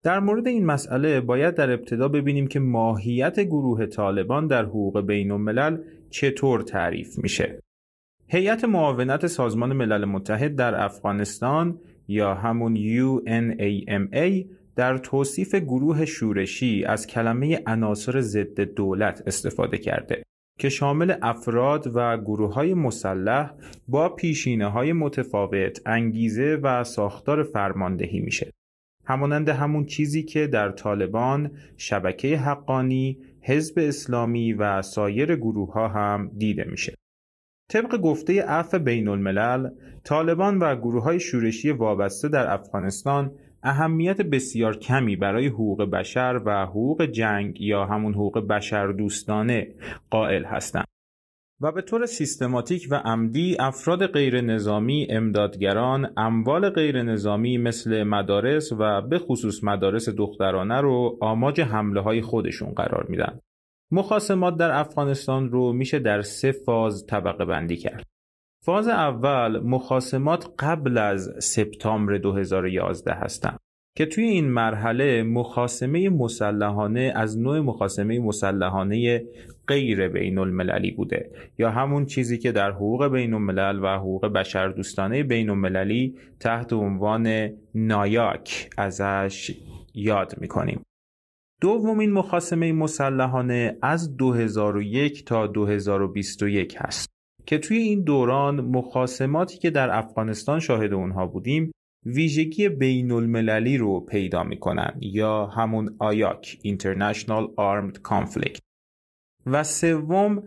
در مورد این مسئله باید در ابتدا ببینیم که ماهیت گروه طالبان در حقوق بین الملل چطور تعریف میشه. هیئت معاونت سازمان ملل متحد در افغانستان یا همون UNAMA در توصیف گروه شورشی از کلمه عناصر ضد دولت استفاده کرده که شامل افراد و گروه های مسلح با پیشینه های متفاوت انگیزه و ساختار فرماندهی میشه. همانند همون چیزی که در طالبان شبکه حقانی حزب اسلامی و سایر گروه ها هم دیده میشه. طبق گفته عفو بین الملل طالبان و گروه های شورشی وابسته در افغانستان اهمیت بسیار کمی برای حقوق بشر و حقوق جنگ یا همون حقوق بشر دوستانه قائل هستند. و به طور سیستماتیک و عمدی افراد غیر نظامی امدادگران اموال غیر نظامی مثل مدارس و به خصوص مدارس دخترانه رو آماج حمله های خودشون قرار میدن. مخاسمات در افغانستان رو میشه در سه فاز طبقه بندی کرد. فاز اول مخاسمات قبل از سپتامبر 2011 هستند که توی این مرحله مخاسمه مسلحانه از نوع مخاسمه مسلحانه غیر بین المللی بوده یا همون چیزی که در حقوق بین الملل و حقوق بشر دوستانه بین المللی تحت عنوان نایاک ازش یاد می‌کنیم. دومین مخاسمه مسلحانه از 2001 تا 2021 هست. که توی این دوران مخاسماتی که در افغانستان شاهد اونها بودیم ویژگی بین المللی رو پیدا می‌کنن یا همون آیاک International Armed Conflict و سوم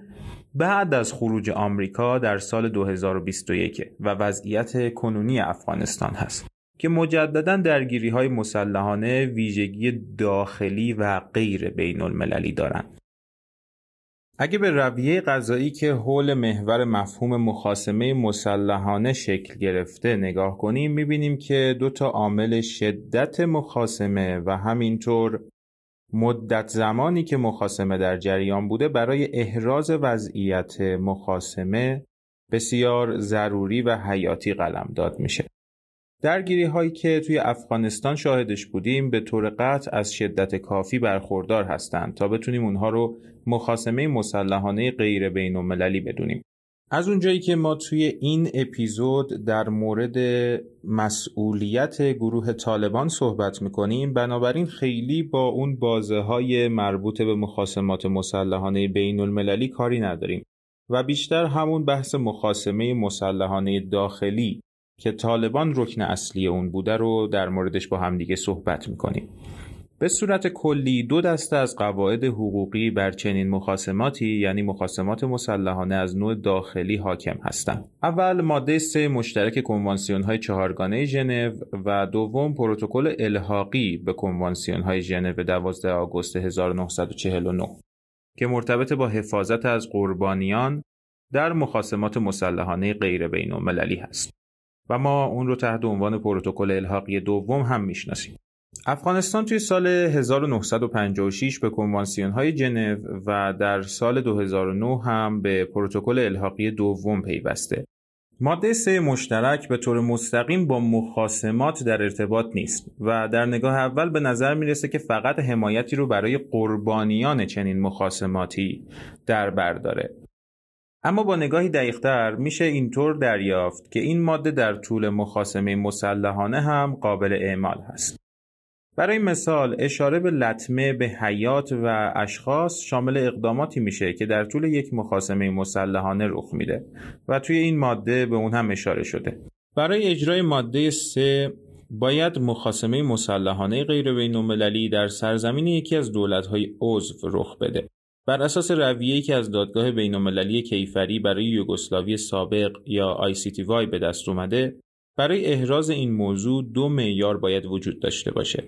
بعد از خروج آمریکا در سال 2021 و وضعیت کنونی افغانستان هست که مجددا درگیری های مسلحانه ویژگی داخلی و غیر بین المللی دارند. اگه به رویه غذایی که حول محور مفهوم مخاسمه مسلحانه شکل گرفته نگاه کنیم می‌بینیم که دو تا عامل شدت مخاسمه و همینطور مدت زمانی که مخاسمه در جریان بوده برای احراز وضعیت مخاسمه بسیار ضروری و حیاتی قلم داد میشه. درگیری هایی که توی افغانستان شاهدش بودیم به طور قطع از شدت کافی برخوردار هستند تا بتونیم اونها رو مخاسمه مسلحانه غیر بین المللی بدونیم. از اونجایی که ما توی این اپیزود در مورد مسئولیت گروه طالبان صحبت می‌کنیم بنابراین خیلی با اون بازه های مربوط به مخاسمات مسلحانه بین المللی کاری نداریم و بیشتر همون بحث مخاسمه مسلحانه داخلی که طالبان رکن اصلی اون بوده رو در موردش با همدیگه صحبت می‌کنیم به صورت کلی دو دسته از قواعد حقوقی بر چنین مخاسماتی یعنی مخاسمات مسلحانه از نوع داخلی حاکم هستند. اول ماده سه مشترک کنوانسیون های چهارگانه ژنو و دوم پروتکل الحاقی به کنوانسیون های ژنو 12 آگوست 1949 که مرتبط با حفاظت از قربانیان در مخاسمات مسلحانه غیر بین المللی هست و ما اون رو تحت عنوان پروتکل الحاقی دوم هم می‌شناسیم. افغانستان توی سال 1956 به کنوانسیون های جنو و در سال 2009 هم به پروتکل الحاقی دوم پیوسته. ماده سه مشترک به طور مستقیم با مخاسمات در ارتباط نیست و در نگاه اول به نظر می‌رسه که فقط حمایتی رو برای قربانیان چنین مخاسماتی در بر داره اما با نگاهی دقیقتر میشه اینطور دریافت که این ماده در طول مخاسمه مسلحانه هم قابل اعمال هست. برای مثال اشاره به لطمه به حیات و اشخاص شامل اقداماتی میشه که در طول یک مخاسمه مسلحانه رخ میده و توی این ماده به اون هم اشاره شده. برای اجرای ماده 3 باید مخاسمه مسلحانه غیر بین در سرزمین یکی از دولت‌های عضو رخ بده. بر اساس رویه‌ای که از دادگاه بین‌المللی کیفری برای یوگسلاوی سابق یا وای به دست اومده برای احراز این موضوع دو معیار باید وجود داشته باشه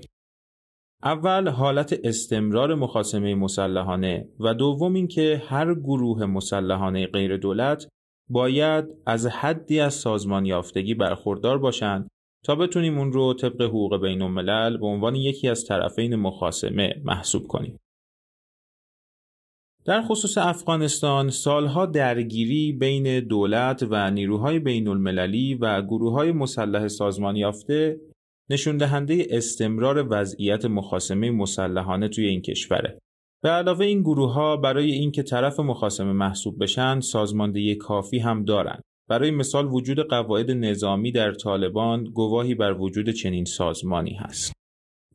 اول حالت استمرار مخاسمه مسلحانه و دوم اینکه هر گروه مسلحانه غیر دولت باید از حدی از سازمان یافتگی برخوردار باشند تا بتونیم اون رو طبق حقوق بین الملل به عنوان یکی از طرفین مخاسمه محسوب کنیم. در خصوص افغانستان سالها درگیری بین دولت و نیروهای بین المللی و گروه های مسلح سازمان یافته نشون دهنده استمرار وضعیت مخاسمه مسلحانه توی این کشوره. به علاوه این گروه ها برای اینکه طرف مخاسمه محسوب بشن سازماندهی کافی هم دارند. برای مثال وجود قواعد نظامی در طالبان گواهی بر وجود چنین سازمانی هست.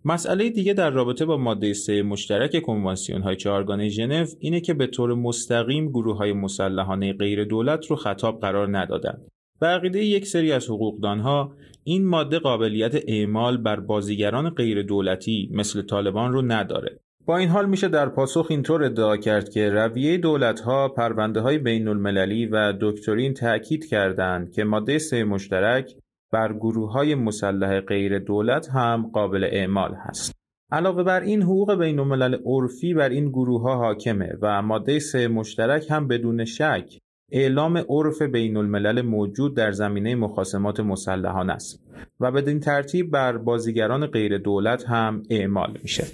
مسئله دیگه در رابطه با ماده سه مشترک کنوانسیون های چهارگانه ژنو اینه که به طور مستقیم گروه های مسلحانه غیر دولت رو خطاب قرار ندادند. به عقیده یک سری از حقوقدانها این ماده قابلیت اعمال بر بازیگران غیر دولتی مثل طالبان رو نداره. با این حال میشه در پاسخ اینطور ادعا کرد که رویه دولت ها پرونده های بین المللی و دکترین تأکید کردند که ماده سه مشترک بر گروه های مسلح غیر دولت هم قابل اعمال هست. علاوه بر این حقوق بین الملل عرفی بر این گروه ها حاکمه و ماده سه مشترک هم بدون شک اعلام عرف بین الملل موجود در زمینه مخاسمات مسلحانه است و بدین ترتیب بر بازیگران غیر دولت هم اعمال میشه.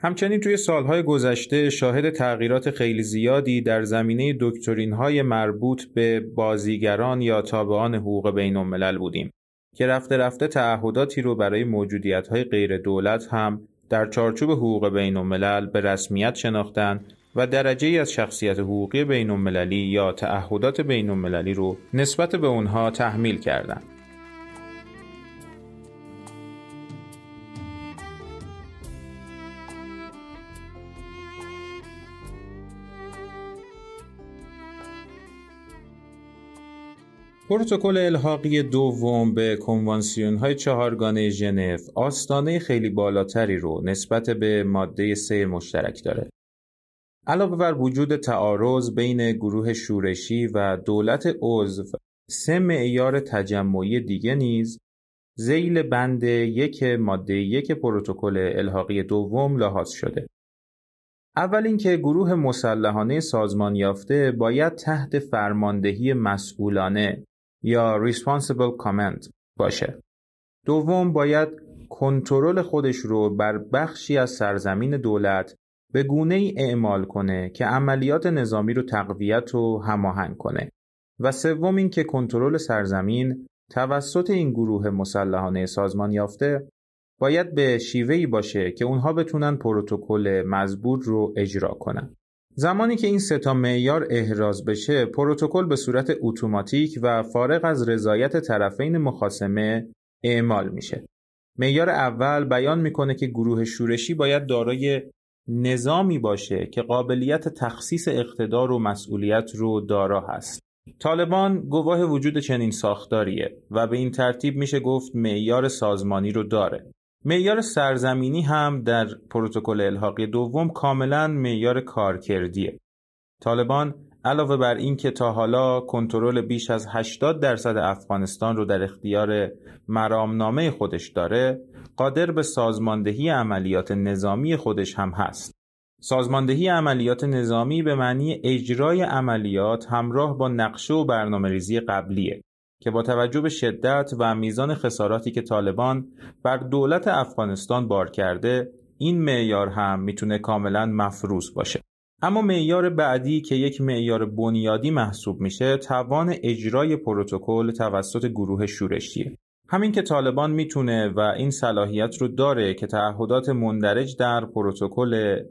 همچنین توی سالهای گذشته شاهد تغییرات خیلی زیادی در زمینه دکترین های مربوط به بازیگران یا تابعان حقوق بین الملل بودیم که رفته رفته تعهداتی رو برای موجودیت های غیر دولت هم در چارچوب حقوق بین الملل به رسمیت شناختن و درجه از شخصیت حقوقی بین المللی یا تعهدات بین المللی رو نسبت به اونها تحمیل کردند. پروتکل الحاقی دوم به کنوانسیون های چهارگانه ژنو آستانه خیلی بالاتری رو نسبت به ماده سه مشترک داره. علاوه بر وجود تعارض بین گروه شورشی و دولت عضو سه معیار تجمعی دیگه نیز زیل بند یک ماده یک پروتکل الحاقی دوم لحاظ شده. اول اینکه گروه مسلحانه سازمان یافته باید تحت فرماندهی مسئولانه یا responsible command باشه. دوم باید کنترل خودش رو بر بخشی از سرزمین دولت به گونه ای اعمال کنه که عملیات نظامی رو تقویت و هماهنگ کنه و سوم اینکه کنترل سرزمین توسط این گروه مسلحانه سازمان یافته باید به شیوهی باشه که اونها بتونن پروتکل مزبور رو اجرا کنن. زمانی که این ستا معیار احراز بشه پروتکل به صورت اتوماتیک و فارغ از رضایت طرفین مخاسمه اعمال میشه معیار اول بیان می‌کنه که گروه شورشی باید دارای نظامی باشه که قابلیت تخصیص اقتدار و مسئولیت رو دارا هست طالبان گواه وجود چنین ساختاریه و به این ترتیب میشه گفت معیار سازمانی رو داره معیار سرزمینی هم در پروتکل الحاقی دوم کاملا معیار کارکردیه. طالبان علاوه بر این که تا حالا کنترل بیش از 80 درصد افغانستان رو در اختیار مرامنامه خودش داره، قادر به سازماندهی عملیات نظامی خودش هم هست. سازماندهی عملیات نظامی به معنی اجرای عملیات همراه با نقشه و برنامه ریزی قبلیه که با توجه به شدت و میزان خساراتی که طالبان بر دولت افغانستان بار کرده این معیار هم می‌تونه کاملا مفروض باشه اما معیار بعدی که یک معیار بنیادی محسوب میشه توان اجرای پروتکل توسط گروه شورشیه همین که طالبان می‌تونه و این صلاحیت رو داره که تعهدات مندرج در پروتکل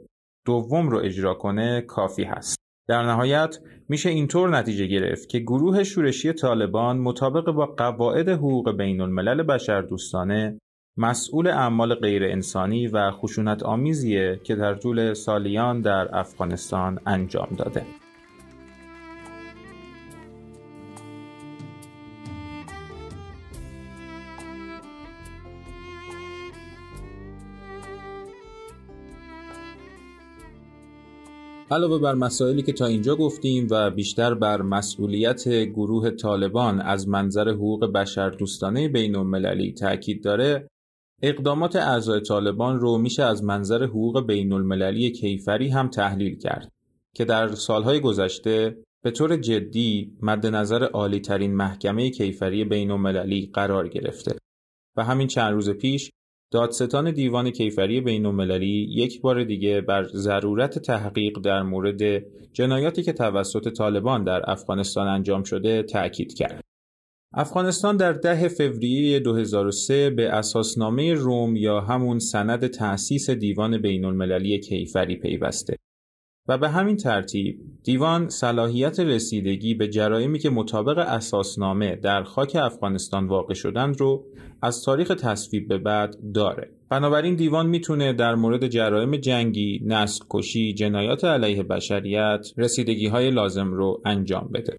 دوم رو اجرا کنه کافی هست در نهایت میشه اینطور نتیجه گرفت که گروه شورشی طالبان مطابق با قواعد حقوق بین الملل بشردوستانه مسئول اعمال غیر انسانی و خشونت آمیزیه که در طول سالیان در افغانستان انجام داده. علاوه بر مسائلی که تا اینجا گفتیم و بیشتر بر مسئولیت گروه طالبان از منظر حقوق بشردوستانه بین المللی تاکید داره اقدامات اعضای طالبان رو میشه از منظر حقوق بین المللی کیفری هم تحلیل کرد که در سالهای گذشته به طور جدی مد نظر عالی ترین محکمه کیفری بین المللی قرار گرفته. و همین چند روز پیش دادستان دیوان کیفری بین المللی یک بار دیگه بر ضرورت تحقیق در مورد جنایاتی که توسط طالبان در افغانستان انجام شده تأکید کرد. افغانستان در ده فوریه 2003 به اساسنامه روم یا همون سند تأسیس دیوان بین المللی کیفری پیوسته و به همین ترتیب دیوان صلاحیت رسیدگی به جرایمی که مطابق اساسنامه در خاک افغانستان واقع شدند رو از تاریخ تصویب به بعد داره بنابراین دیوان می‌تونه در مورد جرایم جنگی، نسل کشی، جنایات علیه بشریت رسیدگی های لازم رو انجام بده.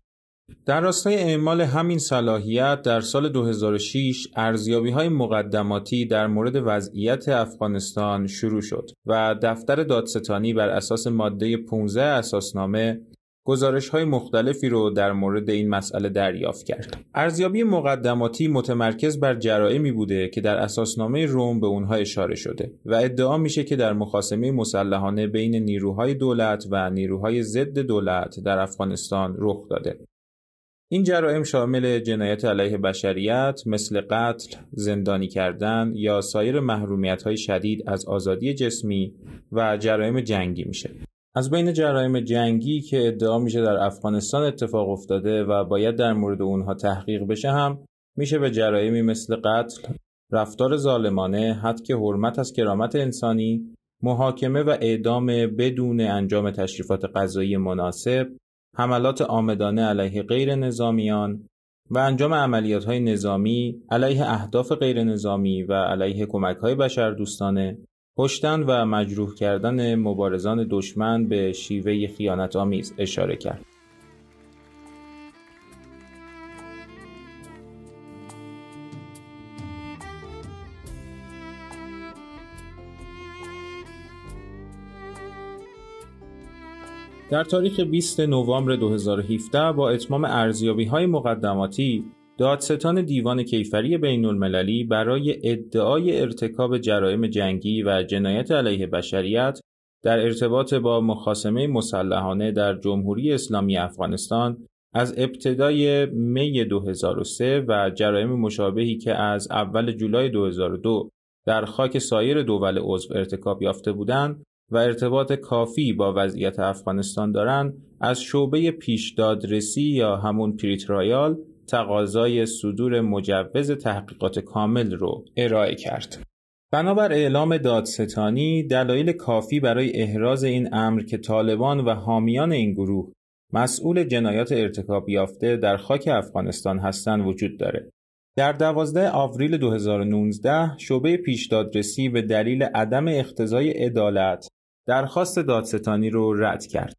در راستای اعمال همین صلاحیت در سال 2006 ارزیابی های مقدماتی در مورد وضعیت افغانستان شروع شد و دفتر دادستانی بر اساس ماده 15 اساسنامه گزارش های مختلفی رو در مورد این مسئله دریافت کرد. ارزیابی مقدماتی متمرکز بر جرائمی بوده که در اساسنامه روم به اونها اشاره شده و ادعا میشه که در مخاسمه مسلحانه بین نیروهای دولت و نیروهای ضد دولت در افغانستان رخ داده. این جرائم شامل جنایت علیه بشریت مثل قتل، زندانی کردن یا سایر محرومیت های شدید از آزادی جسمی و جرایم جنگی میشه. از بین جرایم جنگی که ادعا میشه در افغانستان اتفاق افتاده و باید در مورد اونها تحقیق بشه هم میشه به جرایمی مثل قتل، رفتار ظالمانه، که حرمت از کرامت انسانی، محاکمه و اعدام بدون انجام تشریفات قضایی مناسب، حملات آمدانه علیه غیر نظامیان و انجام عملیات های نظامی علیه اهداف غیر نظامی و علیه کمک های بشردوستانه کشتن و مجروح کردن مبارزان دشمن به شیوه خیانت آمیز اشاره کرد. در تاریخ 20 نوامبر 2017 با اتمام ارزیابی های مقدماتی دادستان دیوان کیفری بین المللی برای ادعای ارتکاب جرایم جنگی و جنایت علیه بشریت در ارتباط با مخاسمه مسلحانه در جمهوری اسلامی افغانستان از ابتدای می 2003 و جرایم مشابهی که از اول جولای 2002 در خاک سایر دول عضو ارتکاب یافته بودند و ارتباط کافی با وضعیت افغانستان دارند از شعبه پیشدادرسی یا همون pre-trial تقاضای صدور مجوز تحقیقات کامل رو ارائه کرد. بنابر اعلام دادستانی دلایل کافی برای احراز این امر که طالبان و حامیان این گروه مسئول جنایات ارتکاب یافته در خاک افغانستان هستند وجود داره. در 12 آوریل 2019 شعبه پیشدادرسی به دلیل عدم اقتضای عدالت درخواست دادستانی رو رد کرد.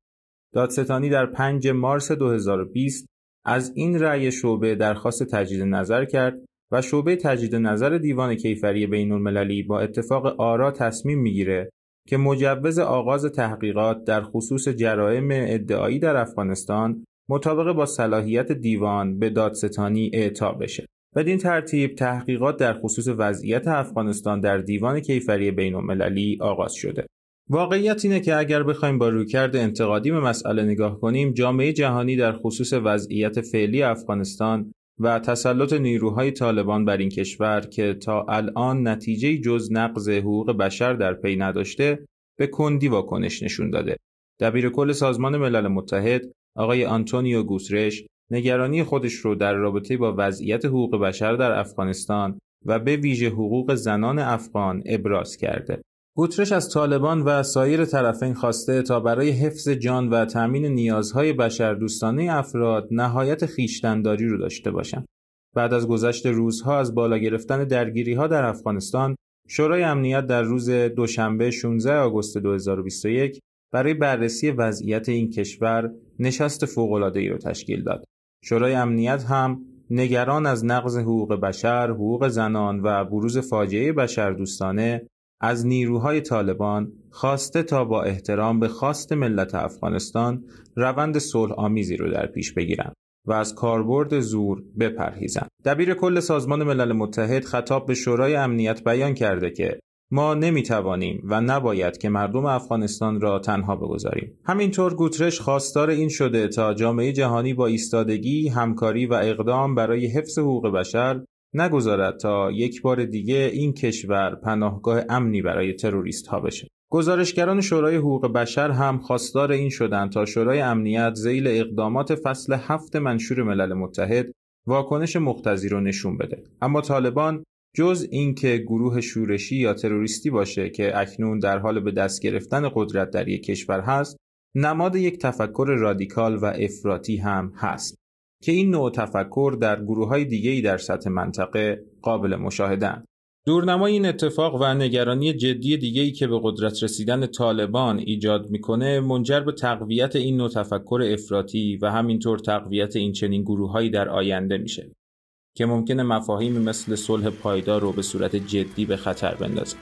دادستانی در 5 مارس 2020 از این رأی شعبه درخواست تجدید نظر کرد و شعبه تجدید نظر دیوان کیفری بین المللی با اتفاق آرا تصمیم می‌گیره که مجوز آغاز تحقیقات در خصوص جرائم ادعایی در افغانستان مطابق با صلاحیت دیوان به دادستانی اعطا بشه. بدین ترتیب تحقیقات در خصوص وضعیت افغانستان در دیوان کیفری بین المللی آغاز شده. واقعیت اینه که اگر بخوایم با رویکرد انتقادی به مسئله نگاه کنیم جامعه جهانی در خصوص وضعیت فعلی افغانستان و تسلط نیروهای طالبان بر این کشور که تا الان نتیجه جز نقض حقوق بشر در پی نداشته به کندی واکنش نشون داده. دبیر کل سازمان ملل متحد آقای آنتونیو گوسرش نگرانی خودش رو در رابطه با وضعیت حقوق بشر در افغانستان و به ویژه حقوق زنان افغان ابراز کرده. گوترش از طالبان و سایر طرفین خواسته تا برای حفظ جان و تأمین نیازهای بشردوستانه افراد نهایت خیشتنداری رو داشته باشند. بعد از گذشت روزها از بالا گرفتن درگیری ها در افغانستان، شورای امنیت در روز دوشنبه 16 آگوست 2021 برای بررسی وضعیت این کشور نشست فوق‌العاده‌ای را تشکیل داد. شورای امنیت هم نگران از نقض حقوق بشر، حقوق زنان و بروز فاجعه بشردوستانه از نیروهای طالبان خواسته تا با احترام به خواست ملت افغانستان روند صلح آمیزی رو در پیش بگیرند و از کاربرد زور بپرهیزند. دبیر کل سازمان ملل متحد خطاب به شورای امنیت بیان کرده که ما نمی‌توانیم و نباید که مردم افغانستان را تنها بگذاریم. همینطور گوترش خواستار این شده تا جامعه جهانی با ایستادگی، همکاری و اقدام برای حفظ حقوق بشر نگذارد تا یک بار دیگه این کشور پناهگاه امنی برای تروریست ها بشه. گزارشگران شورای حقوق بشر هم خواستار این شدند تا شورای امنیت زیل اقدامات فصل هفت منشور ملل متحد واکنش مختزی رو نشون بده. اما طالبان جز اینکه گروه شورشی یا تروریستی باشه که اکنون در حال به دست گرفتن قدرت در یک کشور هست، نماد یک تفکر رادیکال و افراطی هم هست. که این نوع تفکر در گروه های دیگه در سطح منطقه قابل مشاهدن. دورنمای این اتفاق و نگرانی جدی دیگه ای که به قدرت رسیدن طالبان ایجاد می‌کنه منجر به تقویت این نوع تفکر افراطی و همینطور تقویت این چنین گروههایی در آینده میشه که ممکنه مفاهیم مثل صلح پایدار رو به صورت جدی به خطر بندازه.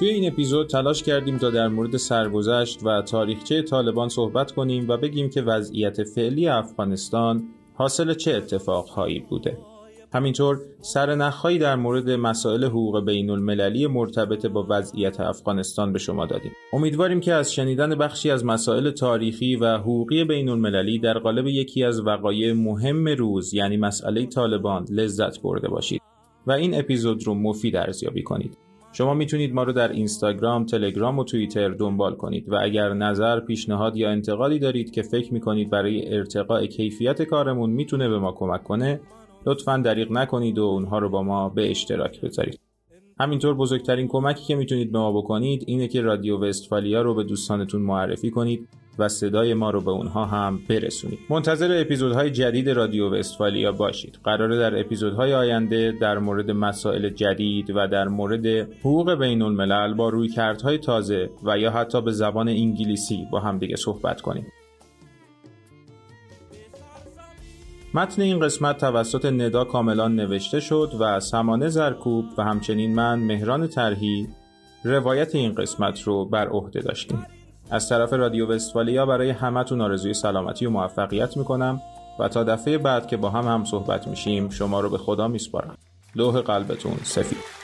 توی این اپیزود تلاش کردیم تا در مورد سرگذشت و تاریخچه طالبان صحبت کنیم و بگیم که وضعیت فعلی افغانستان حاصل چه اتفاقهایی بوده. همینطور سرنخهایی در مورد مسائل حقوق بین المللی مرتبط با وضعیت افغانستان به شما دادیم. امیدواریم که از شنیدن بخشی از مسائل تاریخی و حقوقی بین المللی در قالب یکی از وقایع مهم روز یعنی مسئله طالبان لذت برده باشید و این اپیزود رو مفید ارزیابی کنید. شما می‌تونید ما رو در اینستاگرام، تلگرام و توییتر دنبال کنید و اگر نظر، پیشنهاد یا انتقادی دارید که فکر می‌کنید برای ارتقاء کیفیت کارمون می‌تونه به ما کمک کنه لطفا دریغ نکنید و اونها رو با ما به اشتراک بذارید. همینطور بزرگترین کمکی که می‌تونید به ما بکنید اینه که رادیو وستفالیا رو به دوستانتون معرفی کنید و صدای ما رو به اونها هم برسونید. منتظر اپیزودهای جدید رادیو وستفالیا باشید. قراره در اپیزودهای آینده در مورد مسائل جدید و در مورد حقوق بین الملل با رویکردهای تازه و یا حتی به زبان انگلیسی با هم دیگه صحبت کنیم. متن این قسمت توسط ندا کاملا نوشته شد و سمانه زرکوب و همچنین من مهران ترهی روایت این قسمت رو بر عهده داشتیم. از طرف رادیو وستفالیا برای همتون آرزوی سلامتی و موفقیت می‌کنم و تا دفعه بعد که با هم هم صحبت میشیم شما رو به خدا میسپارم. لوح قلبتون سفید.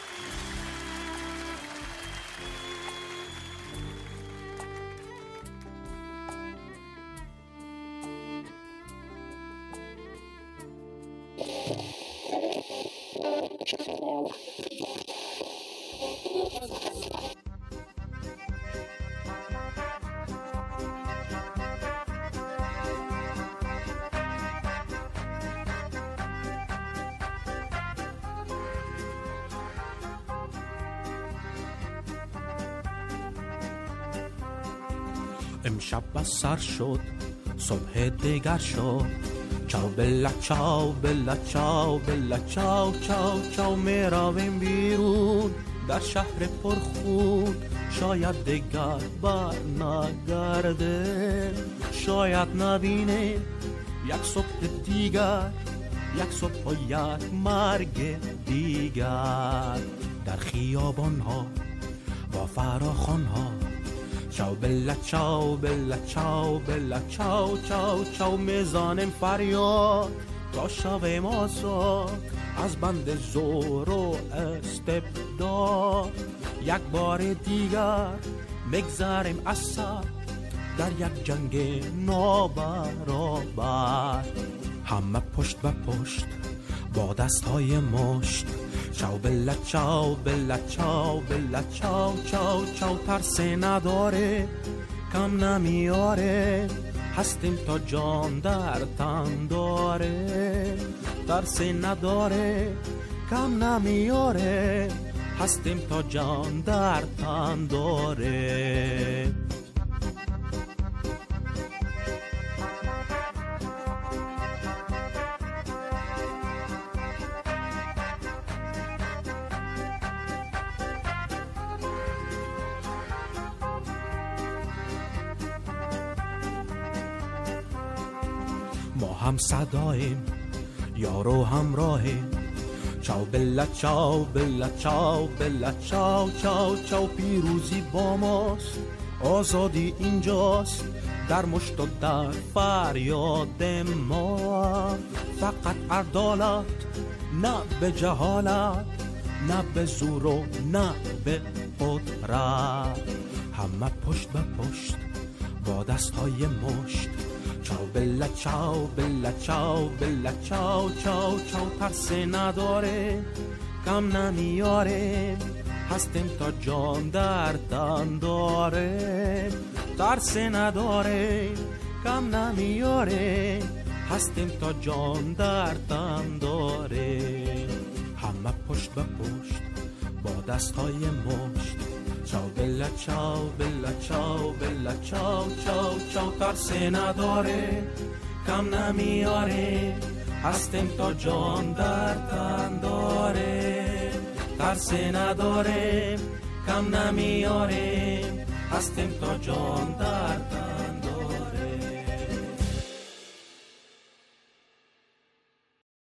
دیگر شد چاو بلا چاو بلا چاو بلا چاو چاو چاو میراویم بیرون در شهر پرخون. شاید دگر بر نگرده. شاید نبینه یک صبح دیگر یک صبح و یک مرگ دیگر. در خیابان ها با فراخان ها چاو بلا چاو بلا چاو بلا چاو چاو چاو میزانم فریاد تا شویم آزاد از بند زور و استبداد یک بار دیگر بگذاریم اثر در یک جنگ نابرابر همه پشت به پشت با دست های مشت چاو بلا چاو بلا چاو بلا چاو چاو چاو ترسه نداره کم نمیاره هستیم تا جان در تن داره ترسه نداره کم نمیاره هستیم تا جان در تن داره. هم صداییم یارو همراهیم چاو بلا چاو بلا چاو بلا چاو چاو چاو پیروزی با ماست. آزادی اینجاست. در مشت و در فریاد ما. فقط عدالت نه به جهالت نه به زور و نه به قدرت. همه پشت به پشت با دست های مشت چاو بلا چاو بلا چاو بلا چاو چاو چاو ترسه نداره کم نمیاره هستیم تا جان در تن داره ترسه نداره کم نمیاره هستیم تا جان در تن داره. همه پشت به پشت با دست های مشت چاو بلا چاو بلا چاو بلا چاو چاو چاو ترسه نداره کم نمیاره هستیم تا جان در تن داره ترسه نداره کم نمیاره هستیم تا جان در تن